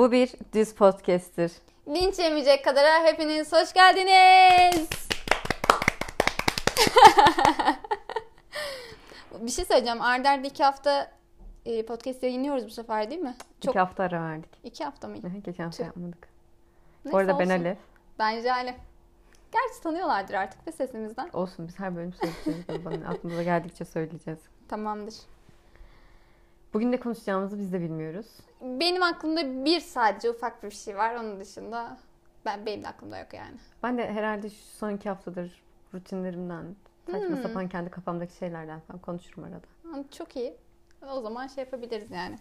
Bu bir düz podcast'tir. Linç yemeyecek kadar hepiniz hoş geldiniz. bir şey söyleyeceğim. Arda arda iki hafta e, podcast yayınlıyoruz bu sefer değil mi? İki hafta ara verdik. İki hafta mı? Geçen hafta Tüh. yapmadık. Neyse, Bu arada ben olsun. Alef. Ben Jale. Gerçi tanıyorlardır artık ve sesimizden. Olsun biz her bölüm söyleyeceğiz. Aklımıza geldikçe söyleyeceğiz. Tamamdır. Bugün ne konuşacağımızı biz de bilmiyoruz. Benim aklımda bir sadece ufak bir şey var. Onun dışında ben benim de aklımda yok yani. Ben de herhalde şu son iki haftadır rutinlerimden, saçma Hmm. sapan kendi kafamdaki şeylerden falan konuşurum arada. Çok iyi. O zaman şey yapabiliriz yani.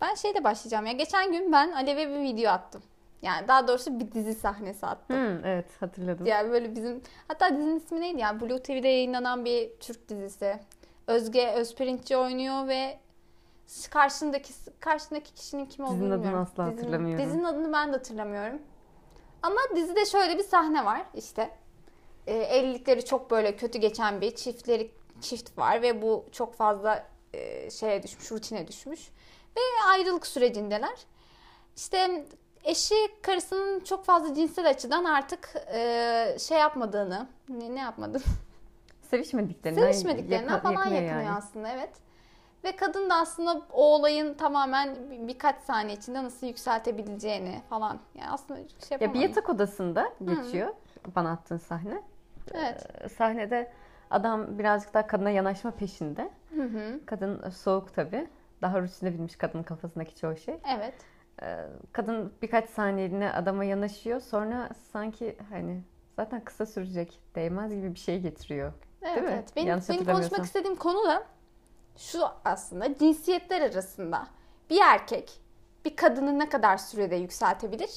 Ben şeyde başlayacağım ya. Geçen gün ben Alev'e bir video attım. Yani daha doğrusu bir dizi sahnesi attım. Hmm, evet hatırladım. Yani böyle bizim hatta dizinin ismi neydi ya? Blue TV'de yayınlanan bir Türk dizisi. Özge Özpirinççi oynuyor ve karşındaki karşındaki kişinin kim olduğunu Dizinin adını bilmiyorum. asla hatırlamıyorum. Dizinin adını ben de hatırlamıyorum. Ama dizide şöyle bir sahne var işte. E, evlilikleri çok böyle kötü geçen bir çiftleri çift var ve bu çok fazla e, şeye düşmüş, rutine düşmüş. Ve ayrılık sürecindeler. İşte eşi karısının çok fazla cinsel açıdan artık e, şey yapmadığını, ne, ne yapmadığını, Sevişmediklerinden, sevişmediklerinden yakın- falan yakınıyor yakınıyor yani. aslında evet. Ve kadın da aslında o olayın tamamen bir- birkaç saniye içinde nasıl yükseltebileceğini falan. Yani aslında şey Ya bir yapamadım. yatak odasında geçiyor bana attığın sahne. Evet. Ee, Sahnede adam birazcık daha kadına yanaşma peşinde. Hı hı. Kadın soğuk tabii. Daha rutine binmiş kadının kafasındaki çoğu şey. Evet. Ee, Kadın birkaç saniyeliğine adama yanaşıyor. Sonra sanki hani zaten kısa sürecek değmez gibi bir şey getiriyor. Evet, Değil mi? evet. Benim, Yanlış benim konuşmak istediğim konu da şu aslında cinsiyetler arasında bir erkek bir kadını ne kadar sürede yükseltebilir?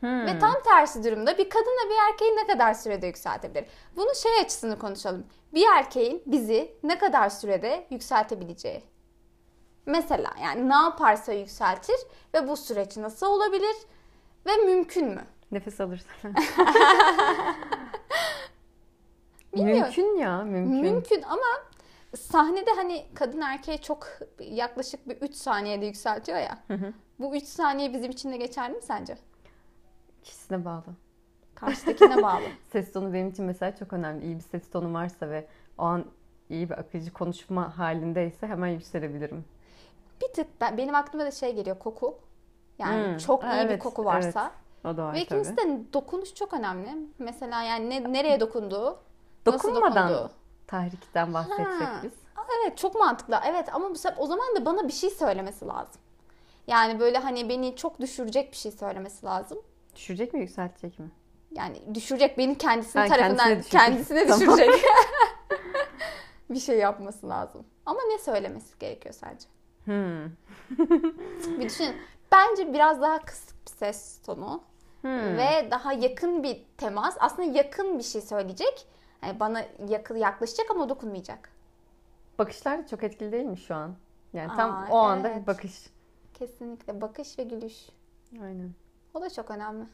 Hmm. Ve tam tersi durumda bir kadınla bir erkeği ne kadar sürede yükseltebilir? Bunu şey açısını konuşalım. Bir erkeğin bizi ne kadar sürede yükseltebileceği. Mesela yani ne yaparsa yükseltir ve bu süreç nasıl olabilir ve mümkün mü? Nefes alırsan. Mümkün ya mümkün. Mümkün ama sahnede hani kadın erkeği çok yaklaşık bir 3 saniyede yükseltiyor ya. Hı hı. Bu 3 saniye bizim için de geçerli mi sence? Kişisine bağlı. Karşıdakine bağlı. Ses tonu benim için mesela çok önemli. İyi bir ses tonu varsa ve o an iyi bir akıcı konuşma halindeyse hemen yükselebilirim. Bir tık ben, benim aklıma da şey geliyor koku. Yani Hmm. çok iyi Ha, bir evet, koku varsa. evet. O da var Ve ikincisi de dokunuş çok önemli. Mesela yani ne, nereye dokunduğu, nasıl Dokunmadan dokunduğu. Tahrikten bahsetsek Ha. biz. Evet çok mantıklı. Evet ama bu sefer o zaman da bana bir şey söylemesi lazım. Yani böyle hani beni çok düşürecek bir şey söylemesi lazım. Düşürecek mi yükseltecek mi? Yani düşürecek beni kendisinin Ha, tarafından kendisine kendisine, düşürecek. Tamam. düşürecek. bir şey yapması lazım. Ama ne söylemesi gerekiyor sence? Hmm. Bir düşün. Bence biraz daha kısık bir ses tonu Hmm. ve daha yakın bir temas. Aslında yakın bir şey söyleyecek. Yani bana yakın yaklaşacak ama dokunmayacak. Bakışlar da çok etkili değil mi şu an? Yani tam Aa, o anda evet. bakış. Kesinlikle bakış ve gülüş. Aynen. O da çok önemli.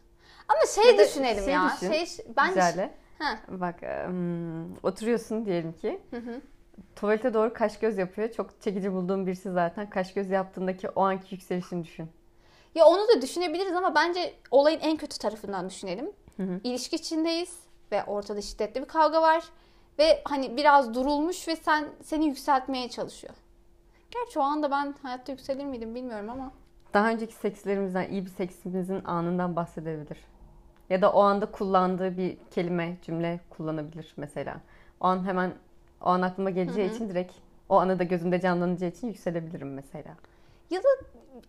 Ama şey Ya düşünelim şey ya. düşün, Şey ben Güzelle. Ha. Bak hmm, oturuyorsun diyelim ki. Hı hı. Tuvalete doğru kaş göz yapıyor. Çok çekici bulduğum birisi zaten. Kaş göz yaptığındaki o anki yükselişini düşün. Ya onu da düşünebiliriz ama bence olayın en kötü tarafından düşünelim. Hı hı. İlişki içindeyiz ve ortada şiddetli bir kavga var ve hani biraz durulmuş ve sen seni yükseltmeye çalışıyor. Gerçi o anda ben hayatta yükselir miydim bilmiyorum ama. Daha önceki sekslerimizden, iyi bir seksimizin anından bahsedebilir. Ya da o anda kullandığı bir kelime, cümle kullanabilir mesela. O an hemen, o an aklıma geleceği Hı hı. için direkt o anı da gözümde canlanacağı için yükselebilirim mesela. Ya da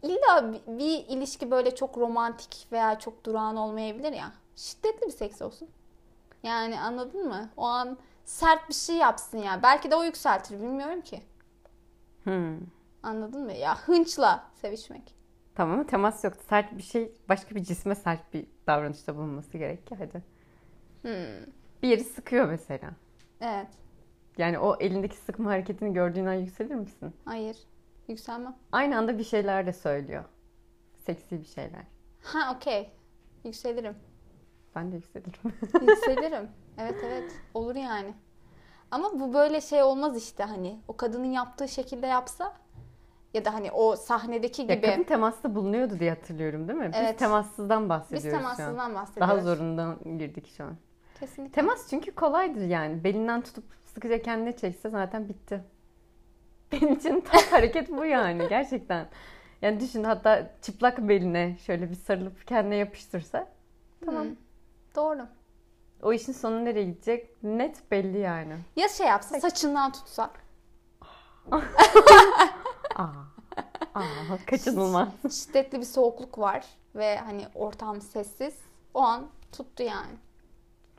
illa bir ilişki böyle çok romantik veya çok durağan olmayabilir ya. Şiddetli bir seks olsun. Yani anladın mı? O an sert bir şey yapsın ya. Belki de o yükseltir bilmiyorum ki. Hmm. Anladın mı? Ya hınçla sevişmek. Tamam ama temas yok. Sert bir şey, başka bir cisme sert bir davranışta bulunması gerek ki hadi. Hmm. Bir yeri sıkıyor mesela. Evet. Yani o elindeki sıkma hareketini gördüğün an yükselir misin? Hayır. Yükselmem. Aynı anda bir şeyler de söylüyor. Seksi bir şeyler. Ha okey. Yükselirim. Ben de yükselirim. Yükselirim. Evet evet. Olur yani. Ama bu böyle şey olmaz işte hani. O kadının yaptığı şekilde yapsa ya da hani o sahnedeki Ya gibi kadın temasta bulunuyordu diye hatırlıyorum değil mi? Biz Evet. temassızdan biz bahsediyoruz şu an. temassızdan bahsediyoruz. Daha zorundan girdik şu an. Kesinlikle. Temas çünkü kolaydır yani. Belinden tutup sıkıca kendine çekse zaten bitti. Benim için tam hareket bu yani gerçekten. Yani düşün hatta çıplak beline şöyle bir sarılıp kendine yapıştırsa tamam. Hı. Doğru. o işin sonu nereye gidecek net belli yani. Ya şey yapsa saçından tutsa. Aa, aa kaçınılmaz. Şiddetli bir soğukluk var ve hani ortam sessiz. O an tuttu yani.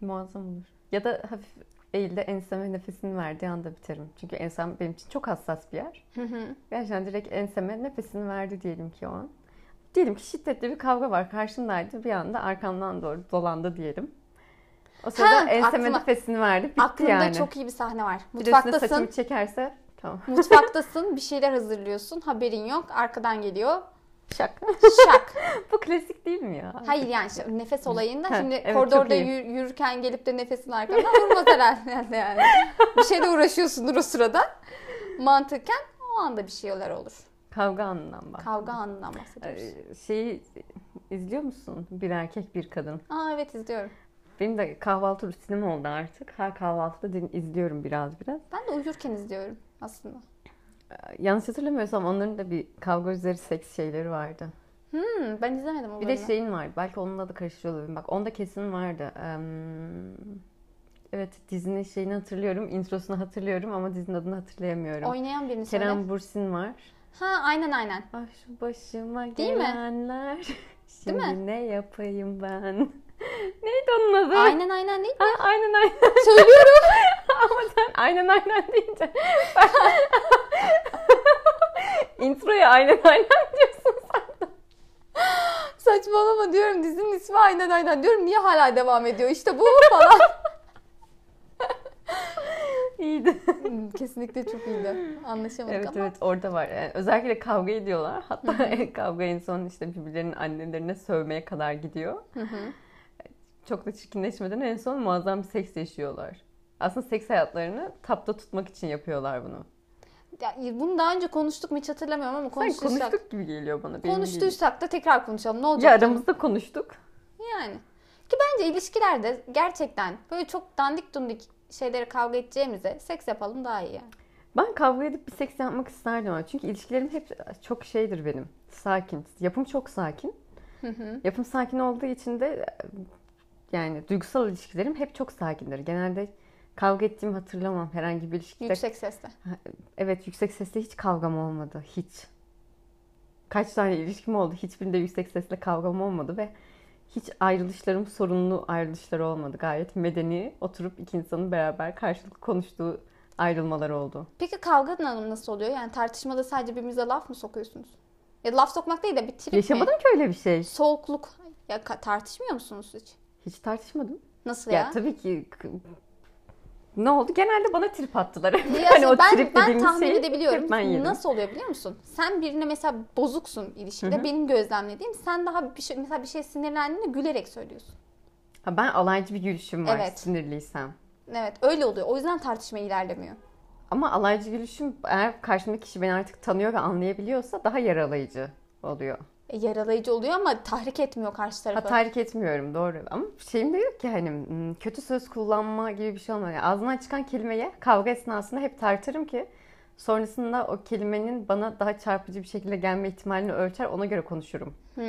Muazzam olur. Ya da hafif eğilde enseme nefesini verdiği anda biterim. Çünkü ensem benim için çok hassas bir yer. Hı hı. Gerçekten direkt enseme nefesini verdi diyelim ki o an. Diyelim ki şiddetli bir kavga var karşımdaydı. Bir anda arkamdan doğru dolandı diyelim. O sırada Ha, enseme aklıma- nefesini verdi. Bitti Aklımda yani. çok iyi bir sahne var. Mutfaktasın. saçımı çekerse tamam. Mutfaktasın, bir şeyler hazırlıyorsun, haberin yok. Arkadan geliyor. Şak. Şak. Bu klasik değil mi ya? Hayır yani işte nefes olayında Ha, şimdi evet, koridorda yür- yürürken gelip de nefesin arkadan vurmaz herhalde yani. Bir şeyle uğraşıyorsundur o sırada. Mantıken o anda bir şeyler olur. Kavga anından bak. Kavga anından bahsediyoruz. Ee, Şeyi izliyor musun? Bir erkek bir kadın. Aa evet izliyorum. Benim de kahvaltı rutinim oldu artık. Her kahvaltıda din- izliyorum biraz biraz. Ben de uyurken izliyorum aslında. Ee, Yanlış hatırlamıyorsam onların da bir kavga üzeri seks şeyleri vardı. Hmm, ben izlemedim o Bir de şeyin var. Belki onunla da karıştırıyor olabilirim. Bak onda kesin vardı. Evet dizinin şeyini hatırlıyorum. Introsunu hatırlıyorum ama dizinin adını hatırlayamıyorum. Oynayan birini söyle. Kerem Bursin var. Ha aynen aynen. Ah şu başıma Değil mi? gelenler. Şimdi mi? ne yapayım ben? Neydi onun adı? Aynen aynen değil mi? Ha, aynen aynen. Söylüyorum. Ama sen aynen aynen deyince ben... Introya aynen aynen diyorsun. Saçmalama diyorum dizinin ismi aynen aynen diyorum. Niye hala devam ediyor? İşte bu falan. İyiydi. Kesinlikle çok iyiydi. Anlaşamadık Evet ama. evet orada var. Yani özellikle kavga ediyorlar. Hatta kavga en son işte birbirlerinin annelerine sövmeye kadar gidiyor. Çok da çirkinleşmeden en son muazzam bir seks yaşıyorlar. Aslında seks hayatlarını tapta tutmak için yapıyorlar bunu. Ya, bunu daha önce konuştuk mu hiç hatırlamıyorum ama konuştuysak. konuştuk gibi geliyor bana. benim Konuştuysak da tekrar konuşalım. Ne gibi. olacak? Ya aramızda konuştuk. Yani. Ki bence ilişkilerde gerçekten böyle çok dandik dundik şeylere kavga edeceğimize seks yapalım daha iyi. Ben kavga edip bir seks yapmak isterdim ama çünkü ilişkilerim hep çok şeydir benim. Sakin. Yapım çok sakin. Hı hı. Yapım sakin olduğu için de yani duygusal ilişkilerim hep çok sakindir. Genelde kavga ettiğimi hatırlamam herhangi bir ilişkide. Yüksek sesle. Evet yüksek sesle hiç kavgam olmadı. Hiç. Kaç tane ilişkim oldu. Hiçbirinde yüksek sesle kavgam olmadı ve hiç ayrılışlarım sorunlu ayrılışlar olmadı. Gayet medeni oturup iki insanın beraber karşılıklı konuştuğu ayrılmalar oldu. Peki kavga nasıl oluyor? Yani tartışmada sadece birbirinize laf mı sokuyorsunuz? Ya laf sokmak değil de bir trip mi? Yaşamadım ki öyle bir şey. Soğukluk. Ya ka- tartışmıyor musunuz hiç? Hiç tartışmadım. Nasıl Ya, ya? tabii ki k- ne oldu? Genelde bana trip attılar. Ya hani o ben, trip ben tahmin şeyi edebiliyorum. ben yedim. Nasıl oluyor biliyor musun? Sen birine mesela bozuksun ilişkide. Benim gözlemlediğim sen daha bir şey mesela bir şey sinirlendiğinde gülerek söylüyorsun. Ha, ben alaycı bir gülüşüm var Evet. sinirliysem. Evet öyle oluyor. O yüzden tartışma ilerlemiyor. Ama alaycı gülüşüm eğer karşımdaki kişi beni artık tanıyor ve anlayabiliyorsa daha yaralayıcı oluyor. E, yaralayıcı oluyor ama tahrik etmiyor karşı Ha, tarafı. tahrik etmiyorum doğru. Ama şeyim de yok ki hani hmm, kötü söz kullanma gibi bir şey olmuyor. Yani ağzımdan çıkan kelimeye kavga esnasında hep tartırım ki sonrasında o kelimenin bana daha çarpıcı bir şekilde gelme ihtimalini ölçer ona göre konuşurum. Hmm.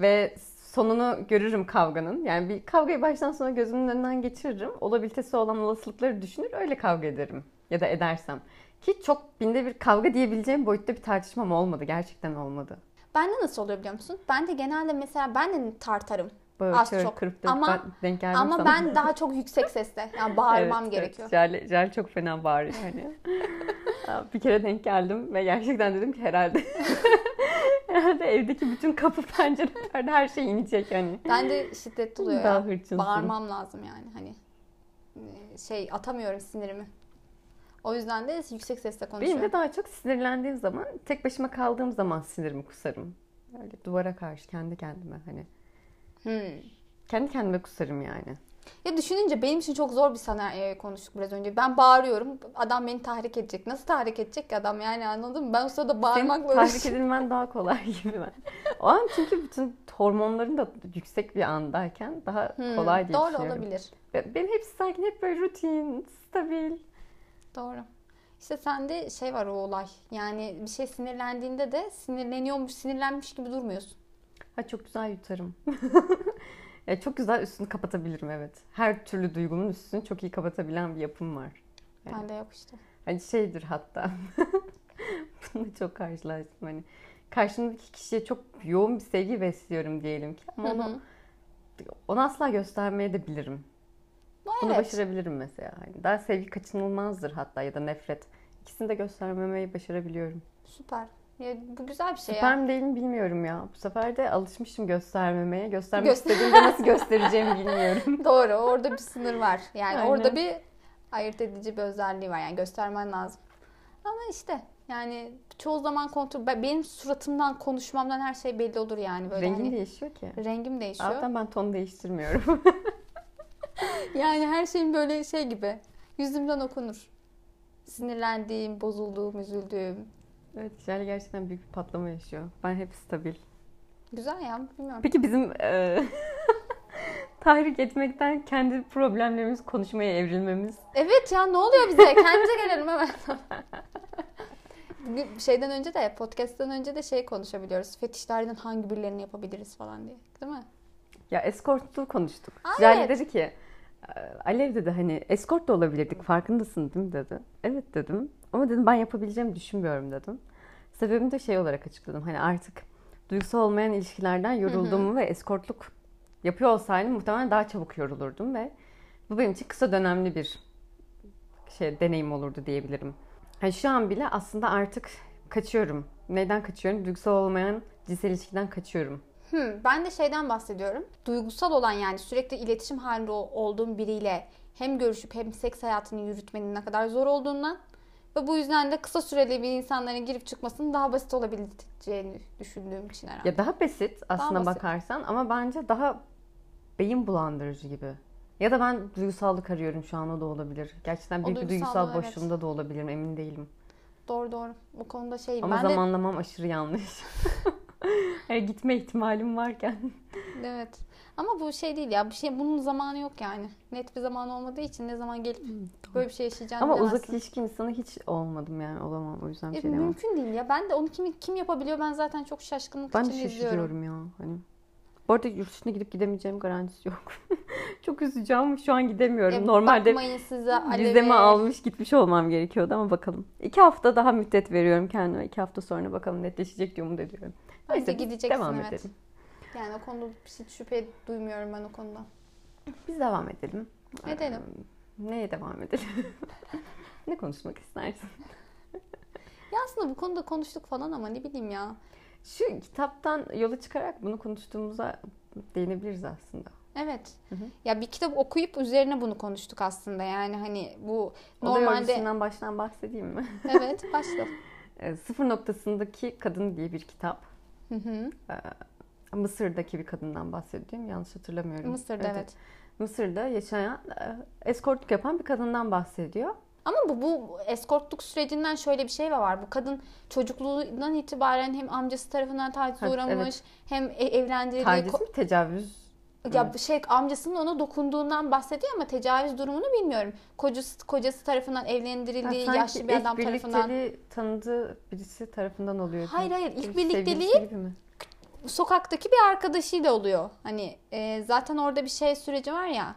Ve sonunu görürüm kavganın. Yani bir kavgayı baştan sona gözümün önünden geçiririm. Olabilitesi olan olasılıkları düşünür öyle kavga ederim. Ya da edersem. Ki çok binde bir kavga diyebileceğim boyutta bir tartışmam olmadı. Gerçekten olmadı. Bende nasıl oluyor biliyor musun? Ben de genelde mesela ben de tartarım. Böyle Az çok. kırıp Ama- denk Ama sana. ben daha çok yüksek sesle. Yani bağırmam Evet, gerekiyor. Evet. Jale, Jale çok fena bağırıyor hani. Bir kere denk geldim ve gerçekten dedim ki herhalde herhalde evdeki bütün kapı pencere perde her şey inecek hani. Ben de şiddetli oluyor Daha ya. hırçınsın. Bağırmam lazım yani hani. e, Şey atamıyorum sinirimi. O yüzden de yüksek sesle Benim konuşuyorum. de daha çok sinirlendiğim zaman, tek başıma kaldığım zaman sinirimi kusarım. Öyle duvara karşı kendi kendime hani. Hmm. Kendi kendime kusarım yani. Ya düşününce benim için çok zor bir senaryo konuştuk biraz önce. Ben bağırıyorum. Adam beni tahrik edecek. Nasıl tahrik edecek ki adam yani anladın mı? Ben o sırada Senin bağırmakla tahrik uğraşıyorum. edilmen daha kolay gibi ben. O an çünkü bütün hormonların da yüksek bir andayken daha Hmm, kolay diye Doğru düşünüyorum. olabilir. Benim hepsi sakin, hep böyle rutin, stabil. Doğru. İşte sende şey var o olay. Yani bir şey sinirlendiğinde de sinirleniyormuş, sinirlenmiş gibi durmuyorsun. Ha çok güzel yutarım. ya çok güzel üstünü kapatabilirim evet. Her türlü duygumun üstünü çok iyi kapatabilen bir yapım var. Evet. Bende yok işte. Hani şeydir hatta. Bununla çok karşılaştım hani. Karşımdaki kişiye çok yoğun bir sevgi besliyorum diyelim ki. Ama onu, onu asla göstermeye de bilirim. Bunu Evet. başarabilirim mesela. Hani daha sevgi kaçınılmazdır hatta ya da nefret. İkisini de göstermemeyi başarabiliyorum. Süper. Ya, bu güzel bir şey Süper ya. mi değil mi bilmiyorum ya. Bu sefer de alışmışım göstermemeye. Göstermek Göster- istediğimde nasıl göstereceğimi bilmiyorum. Doğru. Orada bir sınır var. Yani Aynen. orada bir ayırt edici bir özelliği var. Yani göstermen lazım. Ama işte yani çoğu zaman kontrol ben- benim suratımdan, konuşmamdan her şey belli olur yani böyle Rengin hani değişiyor ki. rengim değişiyor. Zaten ben ton değiştirmiyorum. Yani her şeyin böyle şey gibi yüzümden okunur. Sinirlendiğim, bozulduğum, üzüldüğüm. evet Jale gerçekten büyük bir patlama yaşıyor. Ben hep stabil. Güzel ya bilmiyorum. Peki bizim e, tahrik etmekten kendi problemlerimizi konuşmaya evrilmemiz. Evet ya ne oluyor bize? Kendimize gelelim hemen. Şeyden önce de podcast'ten önce de şey konuşabiliyoruz. Fetişlerden hangi birilerini yapabiliriz falan diye. Değil mi? Ya eskortluğu konuştuk. Jale dedi ki e, Alev dedi hani eskort da olabilirdik farkındasın değil mi dedi. Evet dedim ama dedim ben yapabileceğimi düşünmüyorum dedim. Sebebini de şey olarak açıkladım hani artık duygusal olmayan ilişkilerden yorulduğumu ve eskortluk yapıyor olsaydım muhtemelen daha çabuk yorulurdum ve bu benim için kısa dönemli bir şey deneyim olurdu diyebilirim. Yani şu an bile aslında artık kaçıyorum. Neyden kaçıyorum? Duygusal olmayan cinsel ilişkiden kaçıyorum. Hmm, ben de şeyden bahsediyorum. Duygusal olan yani sürekli iletişim halinde ol- olduğum biriyle hem görüşüp hem seks hayatını yürütmenin ne kadar zor olduğundan ve bu yüzden de kısa süreli bir insanların girip çıkmasının daha basit olabileceğini düşündüğüm için herhalde. Ya daha basit aslında basit. bakarsan ama bence daha beyin bulandırıcı gibi. Ya da ben duygusallık arıyorum şu an o da olabilir. Gerçekten büyük bir duygusal duygusallığı, evet. boşluğumda da olabilirim emin değilim. Doğru doğru. Bu konuda şeyim. Ama ben de zamanlamam aşırı yanlış. Yani gitme ihtimalim varken. Evet. Ama bu şey değil ya. Bir şey bunun zamanı yok yani. Net bir zaman olmadığı için ne zaman gelip böyle bir şey yaşayacağını Ama bilemezsin. uzak ilişki insanı hiç olmadım yani olamam o yüzden bir Ya şey demem. mümkün değil ya. Ben de onu kim kim yapabiliyor ben zaten çok şaşkınlık Ben de içinde izliyorum. şaşırıyorum ya. Hani. Bu arada yurt dışına gidip gidemeyeceğim garantisi yok. Çok üzücüm şu an gidemiyorum. E, Normalde size. Vizemi almış gitmiş olmam gerekiyordu ama bakalım. İki hafta daha müddet veriyorum kendime. İki hafta sonra bakalım netleşecek diye umut ediyorum. Neyse gideceksin, devam evet. edelim. Yani o konuda hiç şüphe duymuyorum ben o konuda. Biz devam edelim. Edelim. Ee, neye devam edelim? ne konuşmak istersin? Ya aslında bu konuda konuştuk falan ama ne bileyim ya. Şu kitaptan yola çıkarak bunu konuştuğumuza değinebiliriz aslında. Evet. Hı hı. Ya bir kitap okuyup üzerine bunu konuştuk aslında. Yani hani bu Olay normalde örgüsünden baştan bahsedeyim mi? evet başla. Ee, Sıfır noktasındaki kadın diye bir kitap. Hı hı. Mısır'daki bir kadından bahsediyorum. Yanlış hatırlamıyorum. Mısır'da evet. Mısır'da yaşayan, e, eskortluk yapan bir kadından bahsediyor. Ama bu, bu eskortluk sürecinden şöyle bir şey var. Bu kadın çocukluğundan itibaren hem amcası tarafından tacize uğramış evet. hem e- evlendirildiği Taciz mi tecavüz? ya şey amcasının ona dokunduğundan bahsediyor ama tecavüz durumunu bilmiyorum. Kocası kocası tarafından evlendirildiği Ha, yaşlı bir adam ilk tarafından. birlikteliği tanıdığı birisi tarafından oluyor. Hayır hayır ilk birlikteliği sokaktaki bir arkadaşıyla oluyor. Hani e, zaten orada bir şey süreci var ya.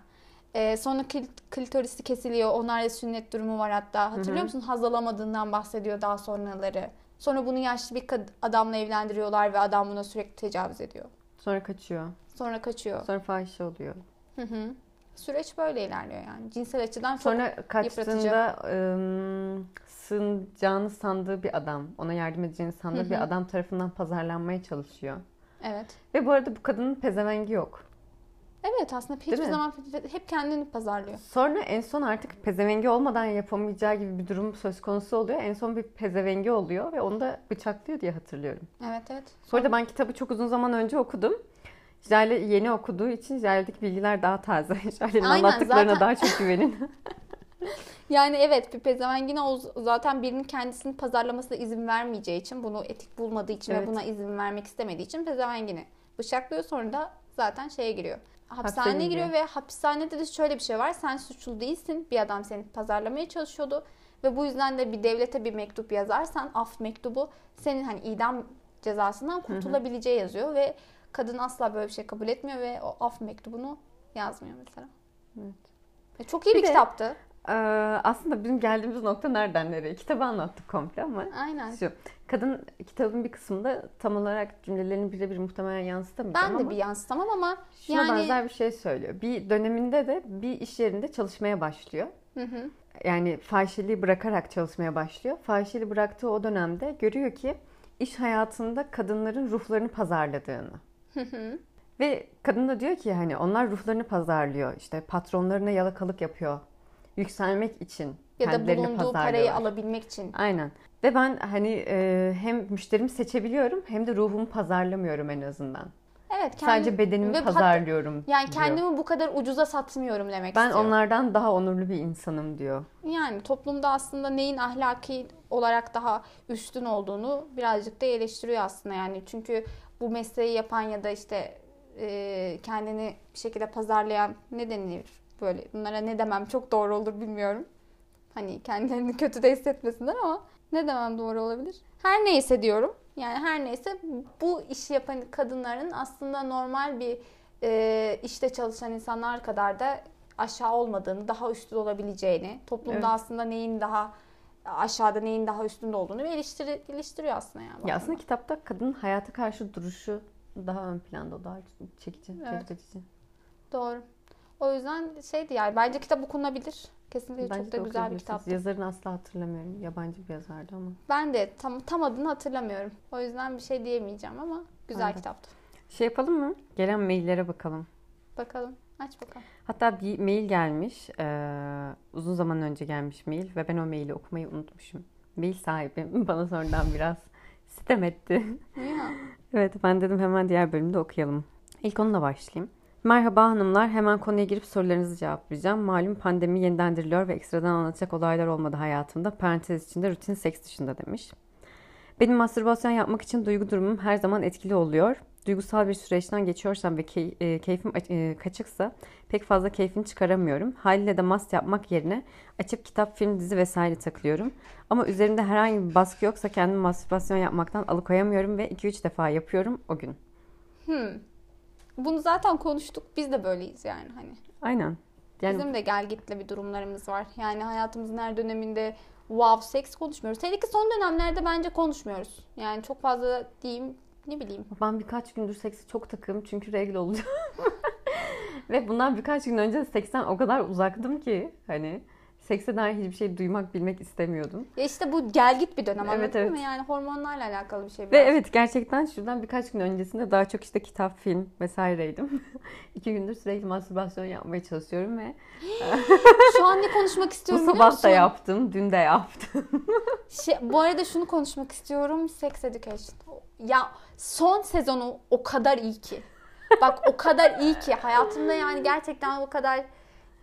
E, sonra klitorisi kesiliyor. Onlarda sünnet durumu var hatta. Hatırlıyor Hı hı. musun? Haz alamadığından bahsediyor daha sonraları. Sonra bunu yaşlı bir adamla evlendiriyorlar ve adam buna sürekli tecavüz ediyor. Sonra kaçıyor. Sonra kaçıyor. Sonra fahişe oluyor. Hı hı. Süreç böyle ilerliyor yani. Cinsel açıdan çok Sonra kaçtığında ım, sığınacağını sandığı bir adam, ona yardım edeceğini sandığı Hı hı. bir adam tarafından pazarlanmaya çalışıyor. evet. Ve bu arada bu kadının pezevengi yok. Evet aslında hiçbir mi? zaman hep kendini pazarlıyor. Sonra en son artık pezevengi olmadan yapamayacağı gibi bir durum söz konusu oluyor. En son bir pezevengi oluyor ve onu da bıçaklıyor diye hatırlıyorum. Evet evet. Sonra da ben kitabı çok uzun zaman önce okudum. Jale yeni okuduğu için Jale'deki bilgiler daha taze. Jale'nin anlattıklarına zaten- daha çok güvenin. Yani evet bir pezevengine o zaten birinin kendisini pazarlamasına izin vermeyeceği için bunu etik bulmadığı için Evet. ve buna izin vermek istemediği için pezevengini bıçaklıyor sonra da zaten şeye giriyor. Hapishaneye Hapse giriyor ve hapishanede de şöyle bir şey var. Sen suçlu değilsin. Bir adam seni pazarlamaya çalışıyordu. Ve bu yüzden de bir devlete bir mektup yazarsan af mektubu senin hani idam cezasından kurtulabileceği yazıyor ve kadın asla böyle bir şey kabul etmiyor ve o af mektubunu yazmıyor mesela. Evet. Ve Çok iyi bir, Bir de- kitaptı. Ee, aslında bizim geldiğimiz nokta nereden nereye? Kitabı anlattık komple ama Aynen. şu. Kadın kitabın bir kısmında tam olarak cümlelerini birebir muhtemelen yansıtamayacağım Ben de ama bir yansıtamam ama şuna yani benzer bir şey söylüyor. Bir döneminde de bir iş yerinde çalışmaya başlıyor. Hı hı. Yani fahişeliği bırakarak çalışmaya başlıyor. Fahişeliği bıraktığı o dönemde görüyor ki iş hayatında kadınların ruhlarını pazarladığını. Hı hı. Ve kadın da diyor ki hani onlar ruhlarını pazarlıyor. İşte patronlarına yalakalık yapıyor. Yükselmek için ya da bulunduğu parayı alabilmek için. Aynen. Ve ben hani e, hem müşterimi seçebiliyorum hem de ruhumu pazarlamıyorum en azından. Evet, kendim, Sadece bedenimi ve pat- pazarlıyorum. Yani diyor. kendimi bu kadar ucuza satmıyorum demek ben istiyor. onlardan daha onurlu bir insanım diyor. Yani toplumda aslında neyin ahlaki olarak daha üstün olduğunu birazcık da eleştiriyor aslında yani. Çünkü bu mesleği yapan ya da işte e, kendini bir şekilde pazarlayan ne denir böyle bunlara ne demem çok doğru olur bilmiyorum. Hani kendilerini kötü de hissetmesinler ama ne demem doğru olabilir? Her neyse diyorum. Yani her neyse bu işi yapan kadınların aslında normal bir e, işte çalışan insanlar kadar da aşağı olmadığını, daha üstün olabileceğini, toplumda Evet. aslında neyin daha aşağıda neyin daha üstünde olduğunu bir eleştiri, eleştiriyor aslında yani. Ya aslında kitapta kadının hayata karşı duruşu daha ön planda, o daha çekici, Evet. cezbedici. Doğru. O yüzden şeydi yani bence kitap okunabilir. Kesinlikle Bence çok da güzel bir kitaptı. Yazarını asla hatırlamıyorum. Yabancı bir yazardı ama. Ben de tam tam adını hatırlamıyorum. O yüzden bir şey diyemeyeceğim ama güzel de. kitaptı. Şey yapalım mı? Gelen maillere bakalım. Bakalım. Aç bakalım. Hatta bir mail gelmiş. eee, uzun zaman önce gelmiş mail ve ben o maili okumayı unutmuşum. Mail sahibi bana sonradan biraz sitem etti. Evet ben dedim hemen diğer bölümde okuyalım. İlk onunla başlayayım. Merhaba hanımlar. Hemen konuya girip sorularınızı cevaplayacağım. Malum pandemi yeniden diriliyor ve ekstradan anlatacak olaylar olmadı hayatımda. Parantez içinde rutin seks dışında demiş. Benim mastürbasyon yapmak için duygu durumum her zaman etkili oluyor. Duygusal bir süreçten geçiyorsam ve key- e, keyfim e, kaçıksa pek fazla keyfini çıkaramıyorum. Haliyle de mast yapmak yerine açıp kitap, film, dizi vesaire takılıyorum. Ama üzerimde herhangi bir baskı yoksa kendimi mastürbasyon yapmaktan alıkoyamıyorum ve 2-3 defa yapıyorum o gün. Hmm. Bunu zaten konuştuk. Biz de böyleyiz yani hani. Aynen. Yani Bizim de gel gitle bir durumlarımız var. Yani hayatımızın her döneminde wow seks konuşmuyoruz. Hele ki son dönemlerde bence konuşmuyoruz. Yani çok fazla diyeyim ne bileyim. ben birkaç gündür sekse çok takığım çünkü regl olacağım. ve bundan birkaç gün önce seksten o kadar uzaktım ki hani sekse dair hiçbir şey duymak, bilmek istemiyordum. Ya işte bu gel git bir dönem Evet, evet. mı? Yani hormonlarla alakalı bir şey Ve biraz. evet gerçekten şuradan birkaç gün öncesinde daha çok işte kitap, film vesaireydim. İki gündür sürekli mastürbasyon yapmaya çalışıyorum ve Şu an ne konuşmak bu istiyorum biliyor sabah da yaptım, dün de yaptım. Şey, bu arada şunu konuşmak istiyorum. Sex Education. Ya son sezonu o kadar iyi ki. Bak o kadar iyi ki. Hayatımda yani gerçekten o kadar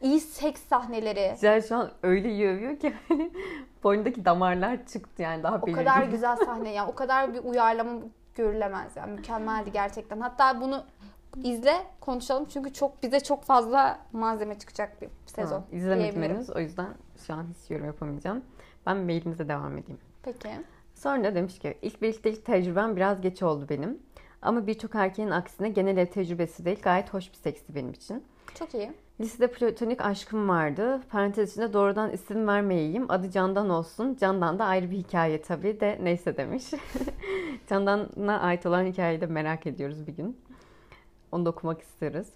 iyi seks sahneleri. Güzel şu an öyle iyi övüyor ki hani boynundaki damarlar çıktı yani daha O belirgin. kadar güzel sahne ya. O kadar bir uyarlama görülemez yani. Mükemmeldi gerçekten. Hatta bunu izle konuşalım çünkü çok bize çok fazla malzeme çıkacak bir sezon. Diyebilirim. henüz o yüzden şu an hiç yorum yapamayacağım. Ben mailimize devam edeyim. Peki. Sonra demiş ki ilk birliktelik tecrübem biraz geç oldu benim. Ama birçok erkeğin aksine genel ev tecrübesi değil gayet hoş bir seksti benim için. Çok iyi. Lisede platonik aşkım vardı. Parantez içinde doğrudan isim vermeyeyim. Adı Candan olsun. Candan da ayrı bir hikaye tabii de neyse demiş. Candan'a ait olan hikayeyi de merak ediyoruz bir gün. Onu da okumak isteriz.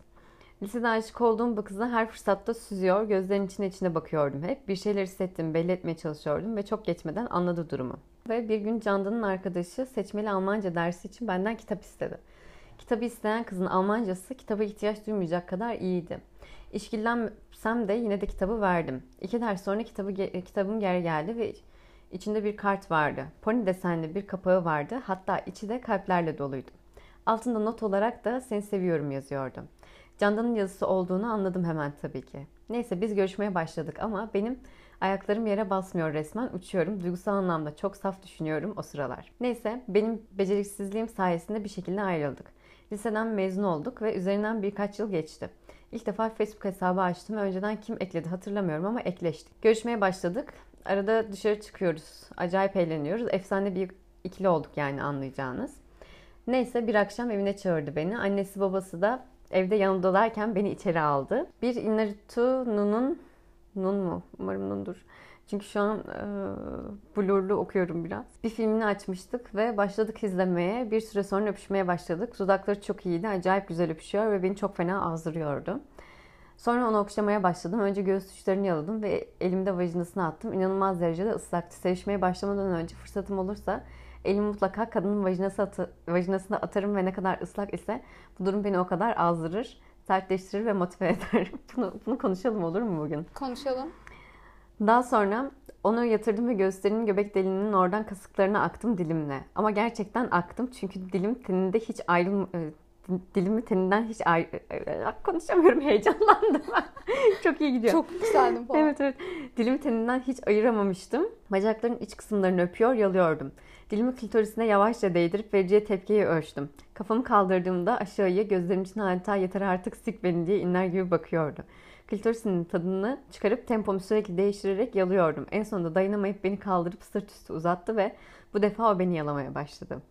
Lisede aşık olduğum bu kıza her fırsatta süzüyor, gözlerinin içine içine bakıyordum hep. Bir şeyler hissettim, belli etmeye çalışıyordum ve çok geçmeden anladı durumu. Ve bir gün Candan'ın arkadaşı seçmeli Almanca dersi için benden kitap istedi. Kitabı isteyen kızın Almancası kitaba ihtiyaç duymayacak kadar iyiydi. İşkillensem de yine de kitabı verdim. İki ders sonra kitabı, kitabım geri geldi ve içinde bir kart vardı. Pony desenli bir kapağı vardı. Hatta içi de kalplerle doluydu. Altında not olarak da seni seviyorum yazıyordu. Candan'ın yazısı olduğunu anladım hemen tabii ki. Neyse biz görüşmeye başladık ama benim ayaklarım yere basmıyor resmen uçuyorum. Duygusal anlamda çok saf düşünüyorum o sıralar. Neyse benim beceriksizliğim sayesinde bir şekilde ayrıldık. Liseden mezun olduk ve üzerinden birkaç yıl geçti. İlk defa Facebook hesabı açtım. Önceden kim ekledi hatırlamıyorum ama ekleştik. Görüşmeye başladık. Arada dışarı çıkıyoruz. Acayip eğleniyoruz. Efsane bir ikili olduk yani anlayacağınız. Neyse bir akşam evine çağırdı beni. Annesi babası da evde yanımdalarken beni içeri aldı. Bir Inaritu Nun'un Nun mu? Umarım Nun'dur. Çünkü şu an e, blurlu okuyorum biraz. Bir filmini açmıştık ve başladık izlemeye. Bir süre sonra öpüşmeye başladık. Dudakları çok iyiydi. Acayip güzel öpüşüyor ve beni çok fena azdırıyordu. Sonra onu okşamaya başladım. Önce göğüs uçlarını yaladım ve elimde vajinasına attım. İnanılmaz derecede ıslaktı. Sevişmeye başlamadan önce fırsatım olursa elimi mutlaka kadının vajinası atı, vajinasına atarım ve ne kadar ıslak ise bu durum beni o kadar azdırır, sertleştirir ve motive eder. Bunu, bunu konuşalım olur mu bugün? Konuşalım. Daha sonra onu yatırdım ve göğüslerimin göbek deliğinin oradan kasıklarına aktım dilimle. Ama gerçekten aktım çünkü dilim teninde hiç ayrıl e, dilimi teninden hiç ayrı... Konuşamıyorum heyecanlandım. Çok iyi gidiyor. Çok yükseldim falan. Evet evet. Dilimi teninden hiç ayıramamıştım. Bacakların iç kısımlarını öpüyor, yalıyordum. Dilimi klitorisine yavaşça değdirip vereceği tepkiyi ölçtüm. Kafamı kaldırdığımda aşağıya gözlerim için adeta yeter artık sik beni diye inler gibi bakıyordu. Klitorisinin tadını çıkarıp tempomu sürekli değiştirerek yalıyordum. En sonunda dayanamayıp beni kaldırıp sırt üstü uzattı ve bu defa o beni yalamaya başladı.